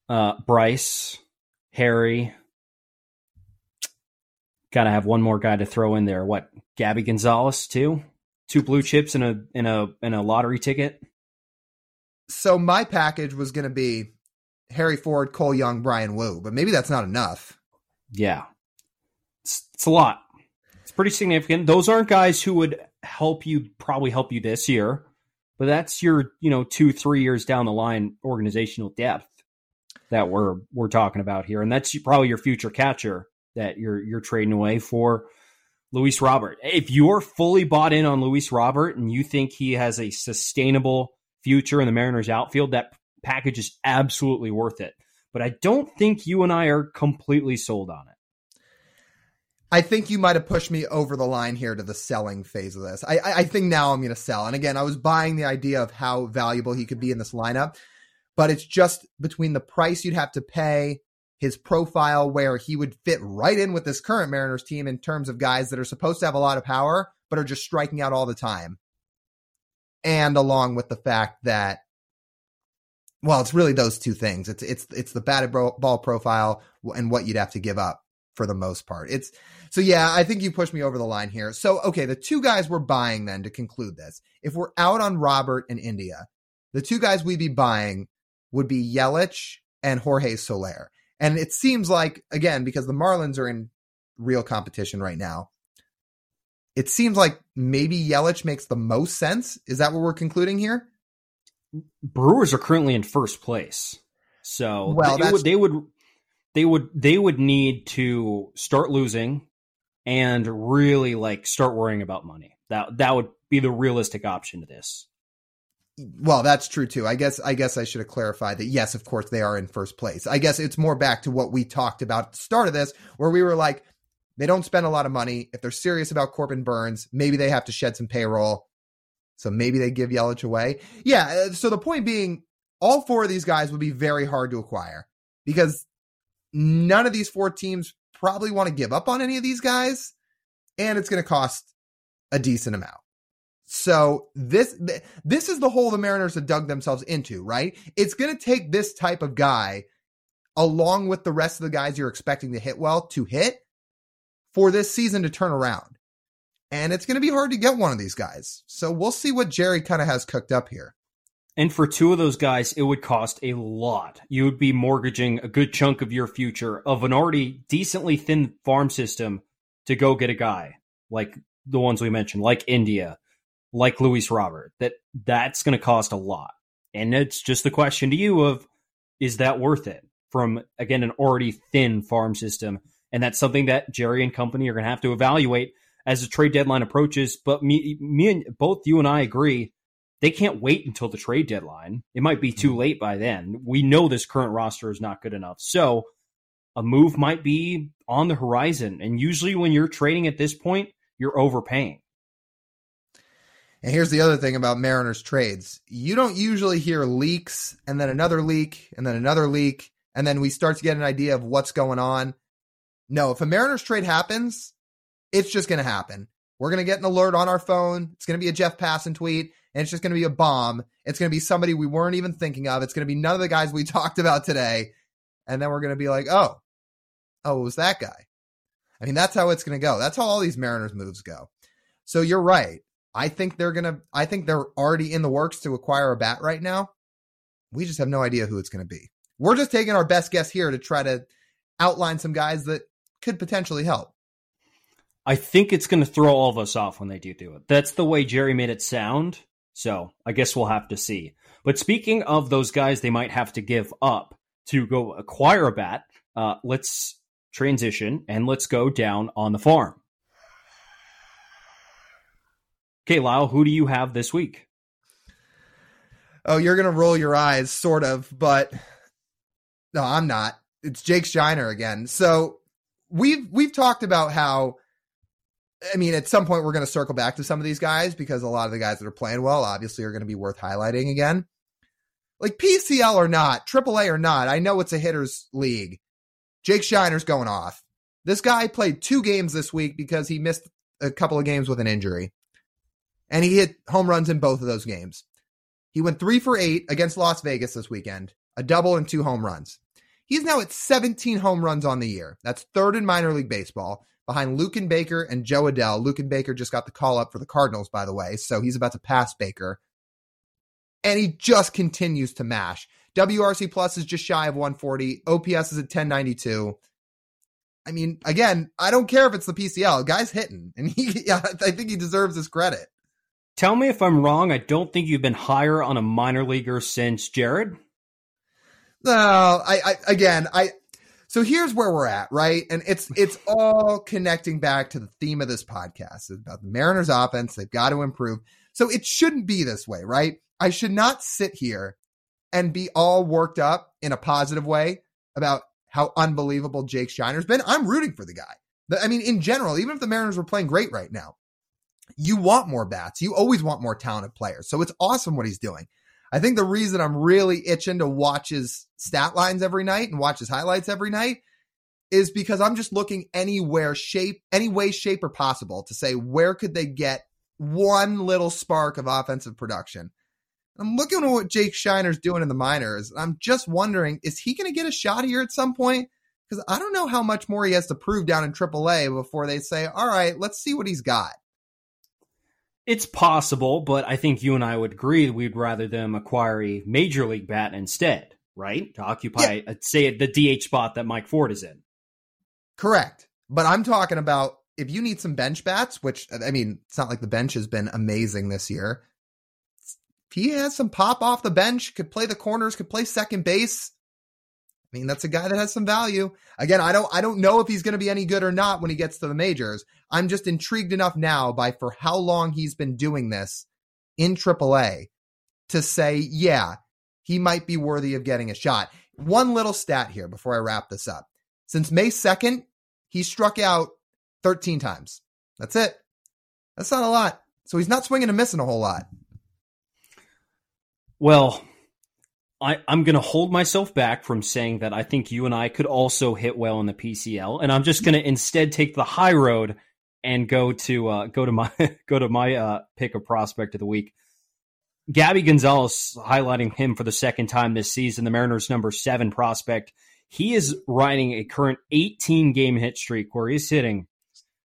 uh, Bryce, Harry. Got to have one more guy to throw in there. What? Gabby Gonzalez too? Two blue chips in a in a in a lottery ticket. So my package was going to be Harry Ford, Cole Young, Bryan Woo, but maybe that's not enough. Yeah, it's, it's a lot. It's pretty significant. Those aren't guys who would help you probably help you this year, but that's your you know two three years down the line organizational depth that we're we're talking about here, and that's probably your future catcher that you're you're trading away for Luis Robert. If you're fully bought in on Luis Robert and you think he has a sustainable future in the Mariners outfield, that package is absolutely worth it. But I don't think you and I are completely sold on it. I think you might have pushed me over the line here to the selling phase of this. I, I think now I'm going to sell. And again, I was buying the idea of how valuable he could be in this lineup but it's just between the price you'd have to pay, his profile, where he would fit right in with this current Mariners team in terms of guys that are supposed to have a lot of power, but are just striking out all the time. And along with the fact that, well, it's really those two things. It's it's it's the batted ball profile and what you'd have to give up for the most part. It's so yeah, I think you pushed me over the line here. So okay, the two guys we're buying then to conclude this. If we're out on Robert and India, the two guys we'd be buying would be Yelich and Jorge Soler. And it seems like, again, because the Marlins are in real competition right now, it seems like maybe Yelich makes the most sense. Is that what we're concluding here? Brewers are currently in first place. So well, they would, they would they would they would need to start losing and really like start worrying about money. That that would be the realistic option to this well, that's true too. I guess I guess I should have clarified that yes, of course they are in first place. I guess it's more back to what we talked about at the start of this, where we were like, they don't spend a lot of money. If they're serious about Corbin Burnes, maybe they have to shed some payroll. So maybe they give Yelich away. Yeah. Uh, so the point being, all four of these guys would be very hard to acquire because none of these four teams probably want to give up on any of these guys. And it's going to cost a decent amount. So this this is the hole the Mariners have dug themselves into, right? It's going to take this type of guy along with the rest of the guys you're expecting to hit well to hit for this season to turn around. And it's going to be hard to get one of these guys. So we'll see what Jerry kind of has cooked up here. And for two of those guys, it would cost a lot. You would be mortgaging a good chunk of your future of an already decently thin farm system to go get a guy like the ones we mentioned, like India, like Luis Robert, that that's going to cost a lot. And it's just the question to you of is that worth it from again an already thin farm system And that's something that Jerry and company are going to have to evaluate as the trade deadline approaches. But me, me and both you and I agree they can't wait until the trade deadline. It might be too mm-hmm. late by then. We know this current roster is not good enough. So a move might be on the horizon. And usually when you're trading at this point, you're overpaying. And here's the other thing about Mariners trades. You don't usually hear leaks and then another leak and then another leak. And then we start to get an idea of what's going on. No, if a Mariners trade happens, it's just going to happen. We're going to get an alert on our phone. It's going to be a Jeff Passan tweet and it's just going to be a bomb. It's going to be somebody we weren't even thinking of. It's going to be none of the guys we *laughs* talked about today. And then we're going to be like, oh, oh, it was that guy. I mean, that's how it's going to go. That's how all these Mariners moves go. So you're right. I think they're going to, I think they're already in the works to acquire a bat right now. We just have no idea who it's going to be. We're just taking our best guess here to try to outline some guys that could potentially help. I think it's going to throw all of us off when they do do it. That's the way Jerry made it sound. So I guess we'll have to see. But speaking of those guys they might have to give up to go acquire a bat, uh, let's transition and let's go down on the farm. Okay, Lyle, who do you have this week? Oh, you're going to roll your eyes, sort of, but no, I'm not. It's Jake Scheiner again. So we've we've talked about how I mean, at some point we're going to circle back to some of these guys because a lot of the guys that are playing well obviously are going to be worth highlighting again. Like PCL or not, AAA or not, I know it's a hitters league. Jake Scheiner's going off. This guy played two games this week because he missed a couple of games with an injury. And he hit home runs in both of those games. He went three for eight against Las Vegas this weekend, a double and two home runs. He's now at 17 home runs on the year. That's third in minor league baseball behind Luken Baker and Jo Adell. Luken Baker just got the call up for the Cardinals, by the way, so he's about to pass Baker. And he just continues to mash. WRC plus is just shy of 140. OPS is at 1092. I mean, again, I don't care if it's the PCL. guy's hitting, and he, *laughs* yeah, I think he deserves his credit. Tell me if I'm wrong. I don't think you've been higher on a minor leaguer since Jarred. No, I, I again, I so here's where we're at, right? And it's it's all connecting back to the theme of this podcast. It's about the Mariners offense. They've got to improve. So it shouldn't be this way, right? I should not sit here and be all worked up in a positive way about how unbelievable Jake Scheiner's been. I'm rooting for the guy. I mean, in general, even if the Mariners were playing great right now, you want more bats. You always want more talented players. So it's awesome what he's doing. I think the reason I'm really itching to watch his stat lines every night and watch his highlights every night is because I'm just looking anywhere, shape, any way, shape, or possible to say where could they get one little spark of offensive production. I'm looking at what Jake Scheiner's doing in the minors. I'm just wondering, is he going to get a shot here at some point? Because I don't know how much more he has to prove down in AAA before they say, all right, let's see what he's got. It's possible, but I think you and I would agree we'd rather them acquire a major league bat instead, right? To occupy, yeah. Uh, say, the DH spot that Mike Ford is in. Correct. But I'm talking about if you need some bench bats, which, uh, I mean, it's not like the bench has been amazing this year. If he has some pop off the bench, could play the corners, could play second base, I mean, that's a guy that has some value. Again, I don't I don't know if he's going to be any good or not when he gets to the majors. I'm just intrigued enough now by for how long he's been doing this in AAA to say, yeah, he might be worthy of getting a shot. One little stat here before I wrap this up. Since May 2nd, he struck out 13 times. That's it. That's not a lot. So he's not swinging and missing a whole lot. Well, I, am going to hold myself back from saying that I think you and I could also hit well in the PCL, and I'm just going to instead take the high road and go to uh, go to my *laughs* go to my uh, pick of prospect of the week. Gabby Gonzalez, highlighting him for the second time this season, the Mariners' number seven prospect. He is riding a current 18 game hit streak where he's hitting,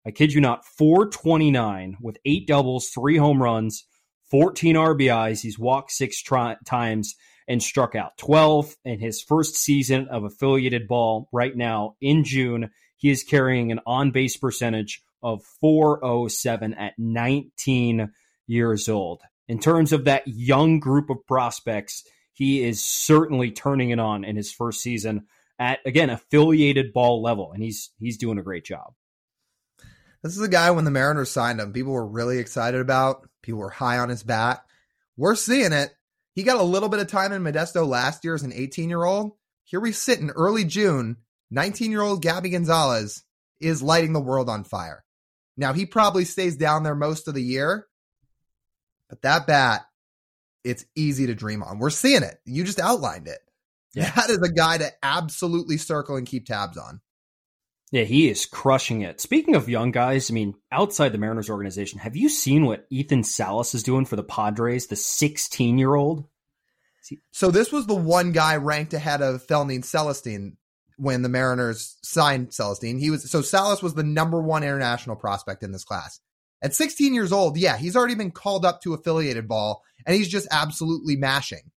I kid you not, 429 with eight doubles, three home runs, 14 RBIs. He's walked six tri- times and struck out 12 in his first season of affiliated ball right now in June. He is carrying an on base percentage of 407 at 19 years old. In terms of that young group of prospects, he is certainly turning it on in his first season at again affiliated ball level, and he's he's doing a great job. This is a guy when the Mariners signed him, people were really excited about. People were high on his bat. We're seeing it. He got a little bit of time in Modesto last year as an 18 year old. Here we sit in early June. 19 year old Gabby Gonzalez is lighting the world on fire. Now, he probably stays down there most of the year, but that bat, it's easy to dream on. We're seeing it. You just outlined it. Yeah. That is a guy to absolutely circle and keep tabs on. Yeah, he is crushing it. Speaking of young guys, I mean, outside the Mariners organization, have you seen what Ethan Salas is doing for the Padres, the 16 year old? So this was the one guy ranked ahead of Felnin Celesten when the Mariners signed Celesten. He was so Salas was the number one international prospect in this class. At 16 years old, yeah, he's already been called up to affiliated ball and he's just absolutely mashing.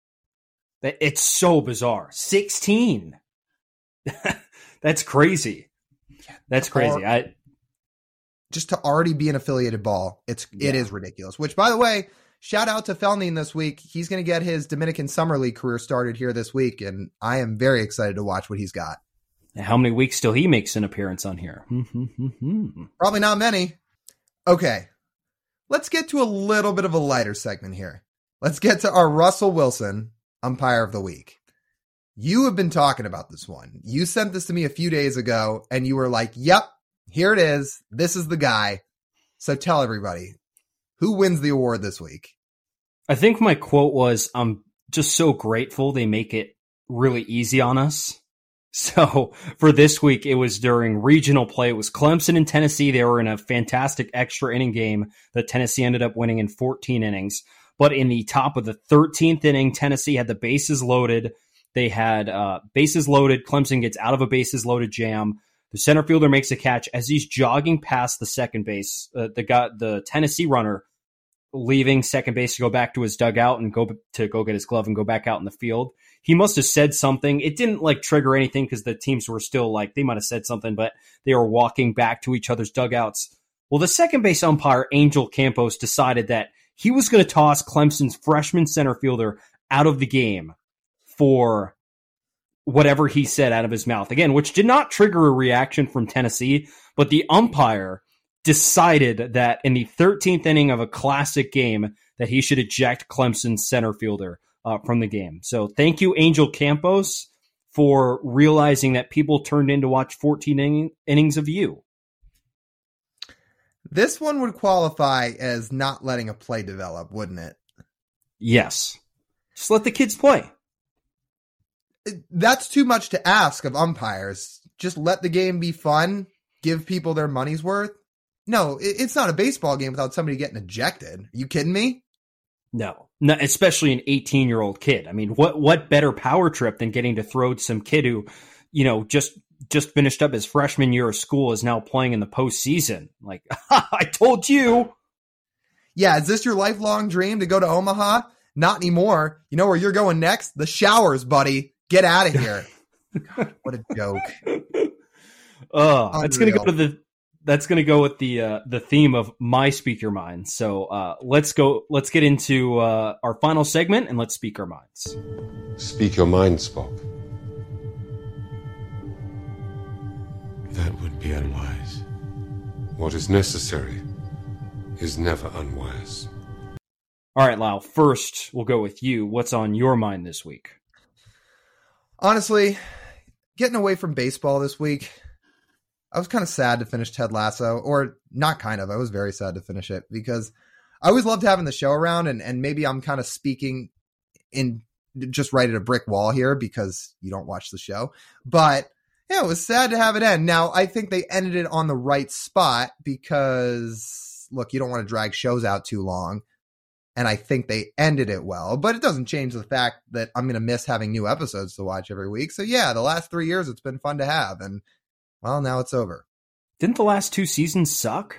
It's so bizarre. 16. *laughs* That's crazy. That's crazy. Or, I just to already be an affiliated ball, it's yeah. it is ridiculous. Which, by the way, shout out to Felnin this week. He's going to get his Dominican Summer League career started here this week, and I am very excited to watch what he's got. How many weeks till he makes an appearance on here? Hmm, hmm, hmm, Probably not many. Okay, let's get to a little bit of a lighter segment here. Let's get to our Russell Wilson umpire of the week. You have been talking about this one. You sent this to me a few days ago and you were like, yep, here it is. This is the guy. So tell everybody who wins the award this week. I think my quote was, I'm just so grateful they make it really easy on us. So for this week, it was during regional play. It was Clemson and Tennessee. They were in a fantastic extra inning game that Tennessee ended up winning in 14 innings. But in the top of the 13th inning, Tennessee had the bases loaded. They had uh, bases loaded. Clemson gets out of a bases loaded jam. The center fielder makes a catch as he's jogging past the second base. Uh, the guy, the Tennessee runner, leaving second base to go back to his dugout and go to go get his glove and go back out in the field. He must have said something. It didn't like trigger anything because the teams were still like they might have said something, but they were walking back to each other's dugouts. Well, the second base umpire Angel Campos decided that he was going to toss Clemson's freshman center fielder out of the game for whatever he said out of his mouth. Again, which did not trigger a reaction from Tennessee, but the umpire decided that in the 13th inning of a classic game that he should eject Clemson's center fielder uh, from the game. So thank you, Angel Campos, for realizing that people turned in to watch 14 in- innings of you. This one would qualify as not letting a play develop, wouldn't it? Yes. Just let the kids play that's too much to ask of umpires. Just let the game be fun, give people their money's worth. No, it's not a baseball game without somebody getting ejected. Are you kidding me? No, especially an 18 year old kid. I mean, what what better power trip than getting to throw to some kid who, you know, just just finished up his freshman year of school is now playing in the postseason. Like, *laughs* I told you. Yeah, is this your lifelong dream to go to Omaha? Not anymore. You know where you're going next? The showers, buddy. Get out of here. *laughs* God, what a joke. *laughs* Oh, it's gonna go to the that's gonna go with the uh, the theme of my speak your mind. So uh, let's go. Let's get into uh, our final segment and let's speak our minds. Speak your mind, Spock. That would be unwise. What is necessary is never unwise. All right, Lyle. First, we'll go with you. What's on your mind this week? honestly, getting away from baseball this week, I was kind of sad to finish Ted Lasso, or not kind of. I was very sad to finish it because I always loved having the show around, and and maybe I'm kind of speaking in just right at a brick wall here because you don't watch the show, but yeah, it was sad to have it end. Now I think they ended it on the right spot because look, you don't want to drag shows out too long and I think they ended it well. But it doesn't change the fact that I'm going to miss having new episodes to watch every week. So yeah, the last three years it's been fun to have, and well, now it's over. Didn't the last two seasons suck?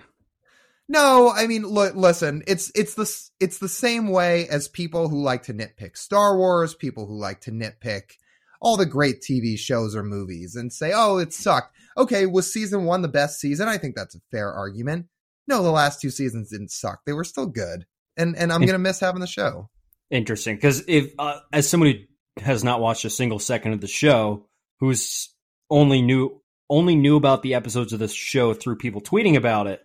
No, I mean, look, listen, it's it's the it's the same way as people who like to nitpick Star Wars, people who like to nitpick all the great TV shows or movies and say, "Oh, it sucked." Okay, was season 1 the best season? I think that's a fair argument. No, the last two seasons didn't suck. They were still good and and I'm gonna miss having the show. Interesting, because if uh, as somebody who has not watched a single second of the show, who's only knew only knew about the episodes of this show through people tweeting about it,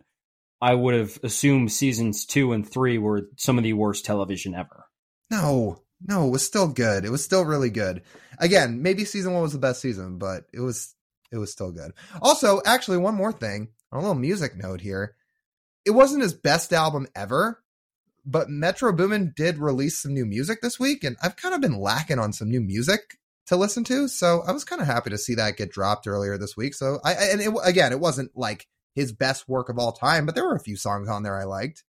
I would have assumed seasons two and three were some of the worst television ever. No, no, it was still good. It was still really good. Again, maybe season one was the best season, but it was it was still good. Also, actually, one more thing a little music note here. It wasn't his best album ever, but Metro Boomin did release some new music this week, and I've kind of been lacking on some new music to listen to. So I was kind of happy to see that get dropped earlier this week. So I and it, again, it wasn't like his best work of all time, but there were a few songs on there I liked.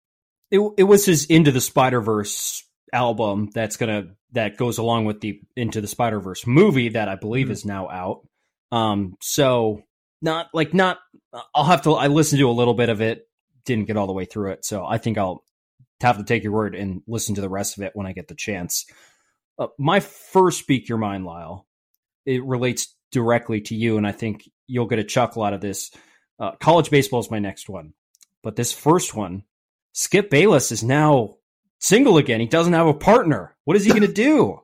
It it was his Into the Spider Verse album that's gonna that goes along with the Into the Spider Verse movie that I believe mm-hmm. is now out. Um, so not like not. I'll have to. I listened to a little bit of it. Didn't get all the way through it, so I think I'll have to take your word and listen to the rest of it when I get the chance. Uh, my first speak your mind, Lyle. It relates directly to you, and I think you'll get a chuckle out of this. Uh, college baseball is my next one, but this first one, Skip Bayless is now single again. He doesn't have a partner. What is he going to do?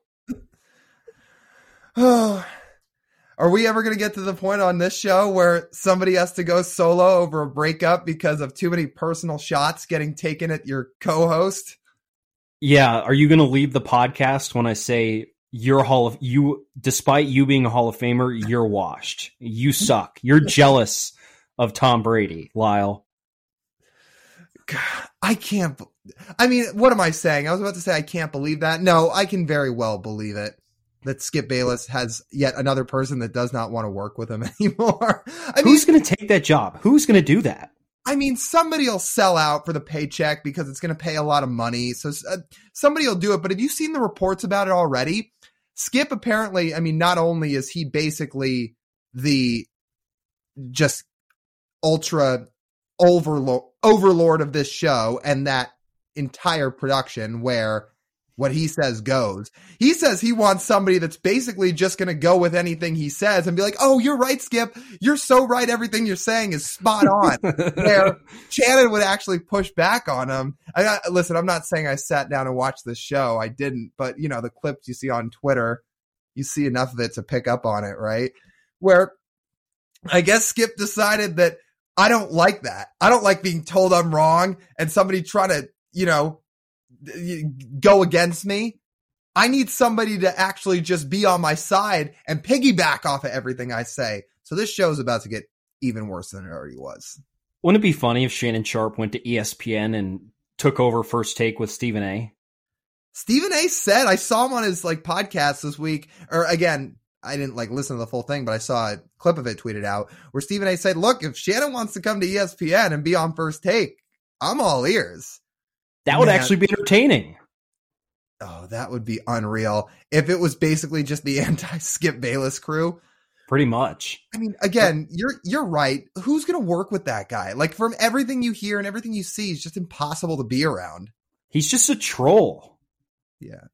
Oh, *sighs* Are we ever going to get to the point on this show where somebody has to go solo over a breakup because of too many personal shots getting taken at your co-host? Yeah, are you going to leave the podcast when I say you're Hall of you despite you being a Hall of Famer, you're washed. You suck. You're *laughs* jealous of Tom Brady, Lyle. God, I can't I mean, what am I saying? I was about to say I can't believe that. No, I can very well believe it that Skip Bayless has yet another person that does not want to work with him *laughs* anymore. I mean, Who's going to take that job? Who's going to do that? I mean, somebody will sell out for the paycheck because it's going to pay a lot of money. So uh, somebody will do it. But have you seen the reports about it already? Skip apparently, I mean, not only is he basically the just ultra overlord overlord of this show and that entire production where what he says goes. He says he wants somebody that's basically just going to go with anything he says and be like, "Oh, you're right, Skip. You're so right. Everything you're saying is spot on." *laughs* Where Shannon would actually push back on him. I, I, listen, I'm not saying I sat down and watched the show. I didn't, but you know, the clips you see on Twitter, you see enough of it to pick up on it, right? Where I guess Skip decided that I don't like that. I don't like being told I'm wrong and somebody trying to, you know, go against me. I need somebody to actually just be on my side and piggyback off of everything I say. So this show is about to get even worse than it already was. Wouldn't it be funny if Shannon Sharpe went to ESPN and took over first take with Stephen A? Stephen A said I saw him on his like podcast this week, or again, I didn't like listen to the full thing, but I saw a clip of it tweeted out where Stephen A said, "Look, if Shannon wants to come to ESPN and be on first take, I'm all ears." That would Man. actually be entertaining. Oh, that would be unreal if it was basically just the *laughs* anti Skip Bayless crew. Pretty much. I mean, again, you're you're right. Who's going to work with that guy? Like from everything you hear and everything you see, it's just impossible to be around. He's just a troll. Yeah.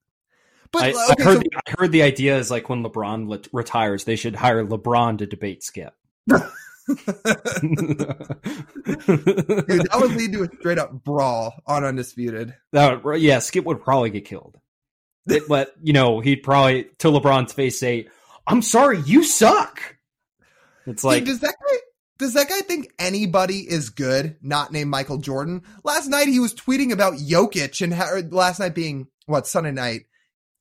But I, uh, okay, I heard so, the, I heard the idea is like when LeBron retires, they should hire LeBron to debate Skip. *laughs* *laughs* Dude, that would lead to a straight up brawl on Undisputed. That would, yeah, Skip would probably get killed. It, but, you know, he'd probably, to LeBron's face, say, I'm sorry, you suck. It's like. Dude, does that guy. Does that guy think anybody is good, not named Michael Jordan? Last night he was tweeting about Jokic and how, last night being what Sunday night,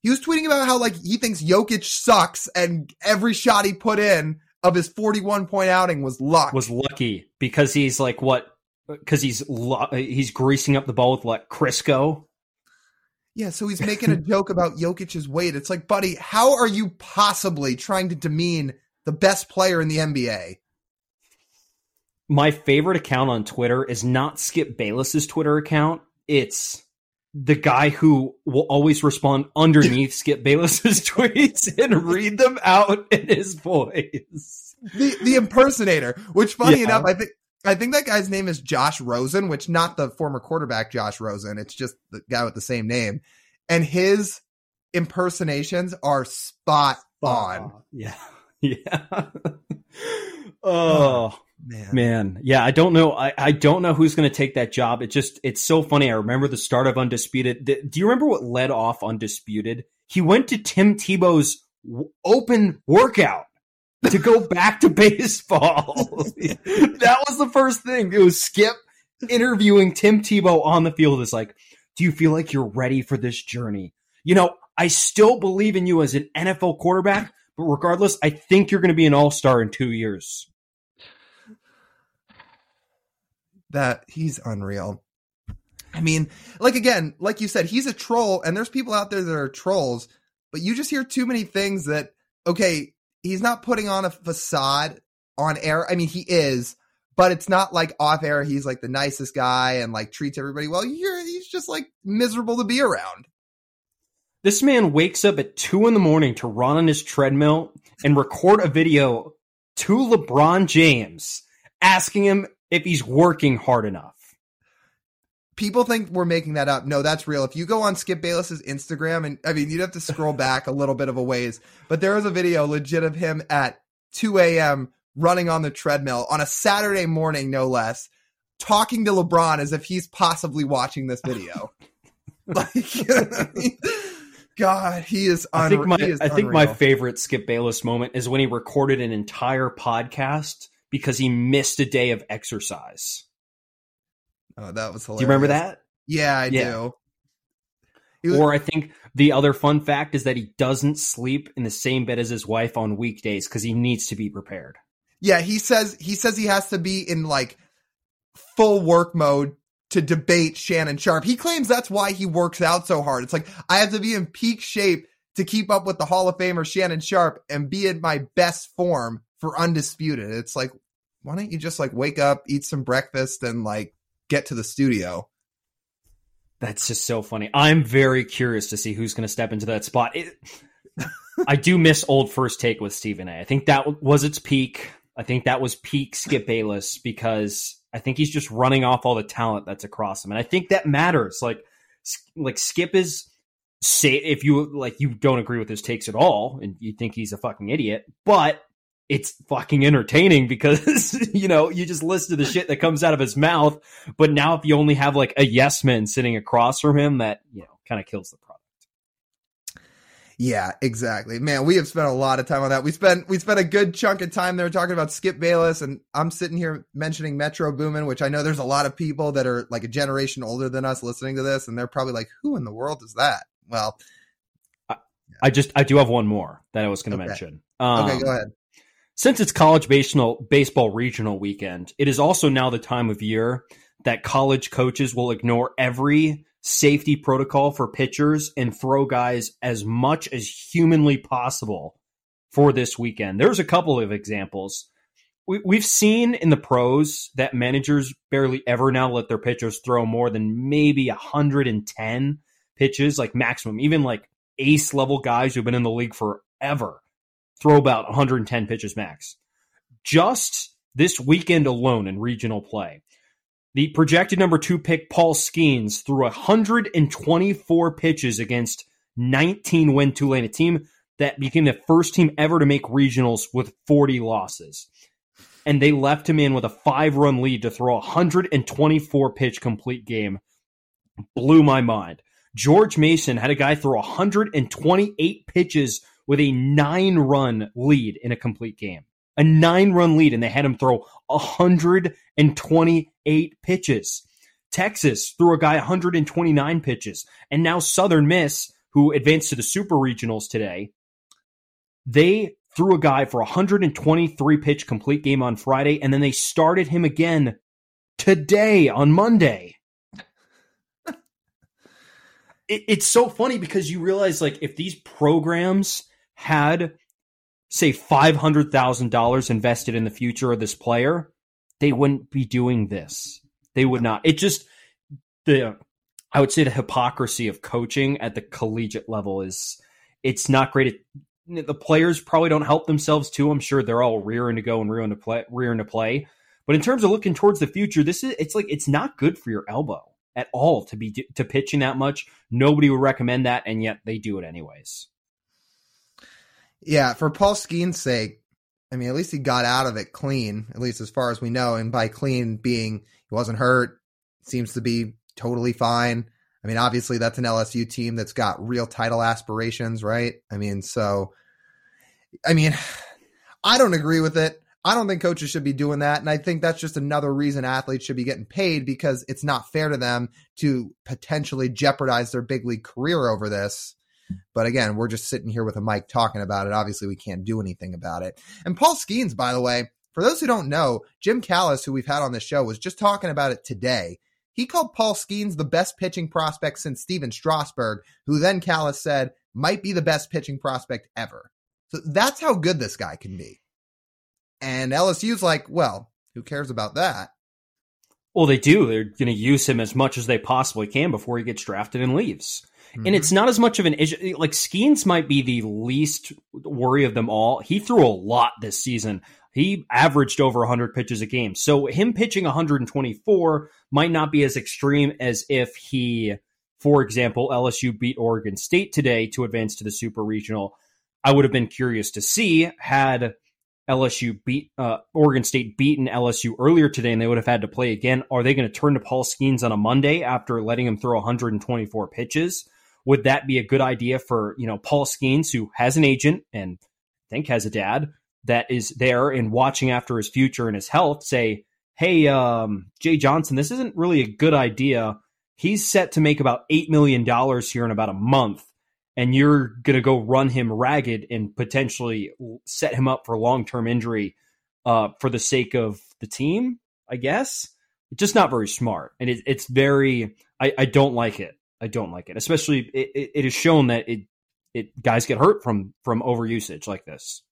he was tweeting about how like he thinks Jokic sucks and every shot he put in of his 41 point outing was luck. Was lucky because he's like what? Because he's he's greasing up the ball with like Crisco. Yeah, so he's making a *laughs* joke about Jokic's weight. It's like, buddy, how are you possibly trying to demean the best player in the NBA? My favorite account on Twitter is not Skip Bayless's Twitter account. It's the guy who will always respond underneath *laughs* Skip Bayless's *laughs* tweets and read them out in his voice. The the impersonator, which funny yeah. enough, I think I think that guy's name is Josh Rosen, which not the former quarterback Josh Rosen. It's just the guy with the same name. And his impersonations are spot on. Yeah. *laughs* Yeah. oh man. Man. Yeah, I don't know. I, I don't know who's going to take that job. It just, it's so funny. I remember the start of Undisputed. Do you remember what led off Undisputed? He went to Tim Tebow's open workout. to go *laughs* back to baseball. *laughs* that was the first thing. It was Skip interviewing Tim Tebow on the field. Is like, do you feel like you're ready for this journey? You know, I still believe in you as an NFL quarterback, but regardless, I think you're going to be an all star in two years. That he's unreal. I mean, like again, like you said, he's a troll, and there's people out there that are trolls, but you just hear too many things that, okay, he's not putting on a facade on air. I mean, he is, but it's not like off air. He's like the nicest guy and like treats everybody well. You're, he's just like miserable to be around. This man wakes up at two in the morning to run on his treadmill and record a video to LeBron James asking him if he's working hard enough. People think we're making that up. No, that's real. If you go on Skip Bayless's Instagram, and I mean, you'd have to scroll *laughs* back a little bit of a ways, but there is a video legit of him at 2 a.m. running on the treadmill on a Saturday morning, no less, talking to LeBron as if he's possibly watching this video. *laughs* like, *laughs* God, he is. I think my I think my favorite Skip Bayless moment is when he recorded an entire podcast because he missed a day of exercise. Oh, that was hilarious. Do you remember that? Yeah, I yeah. do. Was- or I think the other fun fact is that he doesn't sleep in the same bed as his wife on weekdays because he needs to be prepared. Yeah, he says he says he has to be in like full work mode to debate Shannon Sharpe. He claims that's why he works out so hard. It's like I have to be in peak shape to keep up with the Hall of Famer Shannon Sharpe and be in my best form for undisputed. It's like why don't you just like wake up, eat some breakfast and like get to the studio? That's just so funny. I'm very curious to see who's going to step into that spot. It, *laughs* I do miss old first take with Stephen A. I think that was its peak. I think that was peak Skip Bayless because I think he's just running off all the talent that's across him, and I think that matters. Like, like Skip is say if you like you don't agree with his takes at all, and you think he's a fucking idiot, but it's fucking entertaining because *laughs* you know you just listen to the shit that comes out of his mouth. But now if you only have like a yes man sitting across from him, that you know kind of kills the product. Yeah, exactly. Man, we have spent a lot of time on that. We spent we spent a good chunk of time there talking about Skip Bayless, and I'm sitting here mentioning Metro Boomin, which I know there's a lot of people that are like a generation older than us listening to this, and they're probably like, "Who in the world is that?" Well, I, just I do have one more that I was going to okay. mention. Um, okay, go ahead. Since it's college baseball baseball regional weekend, it is also now the time of year that college coaches will ignore every safety protocol for pitchers and throw guys as much as humanly possible for this weekend. There's a couple of examples. We, have seen in the pros that managers barely ever now let their pitchers throw more than maybe 110 pitches, like maximum. Even like ace level guys who've been in the league forever throw about 110 pitches max. Just this weekend alone in regional play, the projected number two pick, Paul Skenes, threw 124 pitches against 19 win Tulane, a team that became the first team ever to make regionals with 40 losses. And they left him in with a five run lead to throw a 124 pitch complete game. Blew my mind. George Mason had a guy throw 128 pitches with a nine run lead in a complete game a nine run lead, and they had him throw 128 pitches. Texas threw a guy 129 pitches. And now Southern Miss, who advanced to the Super Regionals today, they threw a guy for 123 pitch complete game on Friday, and then they started him again today on Monday. *laughs* it, it's so funny because you realize, like, if these programs had say $500,000 invested in the future of this player, they wouldn't be doing this. They would not. It just, the, I would say the hypocrisy of coaching at the collegiate level is, it's not great. It, the players probably don't help themselves too. I'm sure they're all rearing to go and rearing to play, rearing to play. But in terms of looking towards the future, this is, it's like, it's not good for your elbow at all to be, to pitching that much. Nobody would recommend that. And yet they do it anyways. Yeah, for Paul Skenes' sake, I mean, at least he got out of it clean, at least as far as we know. And by clean being he wasn't hurt, seems to be totally fine. I mean, obviously that's an LSU team that's got real title aspirations, right? I mean, so I mean, *sighs* I don't agree with it. I don't think coaches should be doing that. And I think that's just another reason athletes should be getting paid because it's not fair to them to potentially jeopardize their big league career over this. But again, we're just sitting here with a mic talking about it. Obviously, we can't do anything about it. And Paul Skenes, by the way, for those who don't know, Jim Callis, who we've had on the show, was just talking about it today. He called Paul Skenes the best pitching prospect since Stephen Strasburg, who then Callis said might be the best pitching prospect ever. So that's how good this guy can be. And LSU's like, well, who cares about that? Well, they do. They're going to use him as much as they possibly can before he gets drafted and leaves. Mm-hmm. And it's not as much of an issue. Like Skenes might be the least worry of them all. He threw a lot this season. He averaged over 100 pitches a game. So him pitching 124 might not be as extreme as if he, for example, LSU beat Oregon State today to advance to the Super Regional. I would have been curious to see had LSU beat uh, Oregon State beaten LSU earlier today, and they would have had to play again. Are they going to turn to Paul Skenes on a Monday after letting him throw 124 pitches? Would that be a good idea for you know Paul Skenes, who has an agent and I think has a dad that is there and watching after his future and his health? Say, hey, um, Jay Johnson, this isn't really a good idea. He's set to make about eight million dollars here in about a month and you're going to go run him ragged and potentially set him up for long term injury uh, for the sake of the team, I guess. It's just not very smart. And it, it's very, I, I, don't like it. I don't like it. Especially, it, it, is shown that it, it guys get hurt from from overusage like this.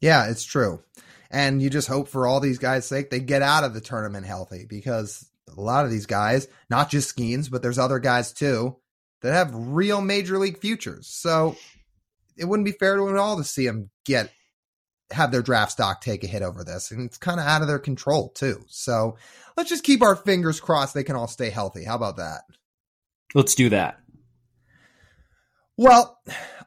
Yeah, it's true. And you just hope for all these guys' sake they get out of the tournament healthy because a lot of these guys, not just Skenes, but there's other guys too, that have real major league futures. So it wouldn't be fair to them at all to see them get have their draft stock take a hit over this. And it's kind of out of their control too. So let's just keep our fingers crossed they can all stay healthy. How about that? Let's do that. Well,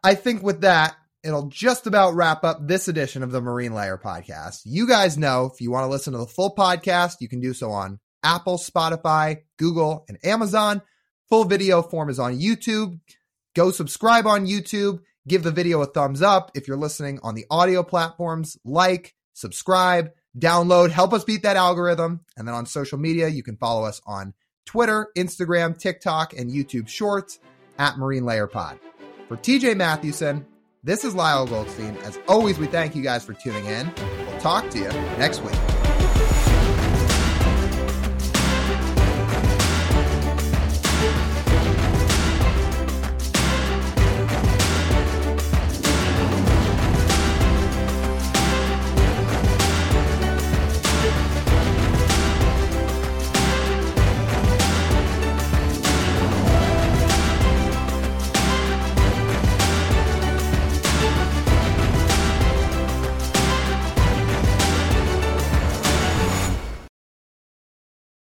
I think with that, it'll just about wrap up this edition of the Marine Layer podcast. You guys know if you want to listen to the full podcast, you can do so on Apple, Spotify, Google, and Amazon. Full video form is on YouTube. Go subscribe on YouTube. Give the video a thumbs up. If you're listening on the audio platforms, like, subscribe, download, help us beat that algorithm. And then on social media, you can follow us on Twitter, Instagram, TikTok, and YouTube Shorts at Marine Layer Pod. For TJ Mathewson, this is Lyle Goldstein. As always, we thank you guys for tuning in. We'll talk to you next week.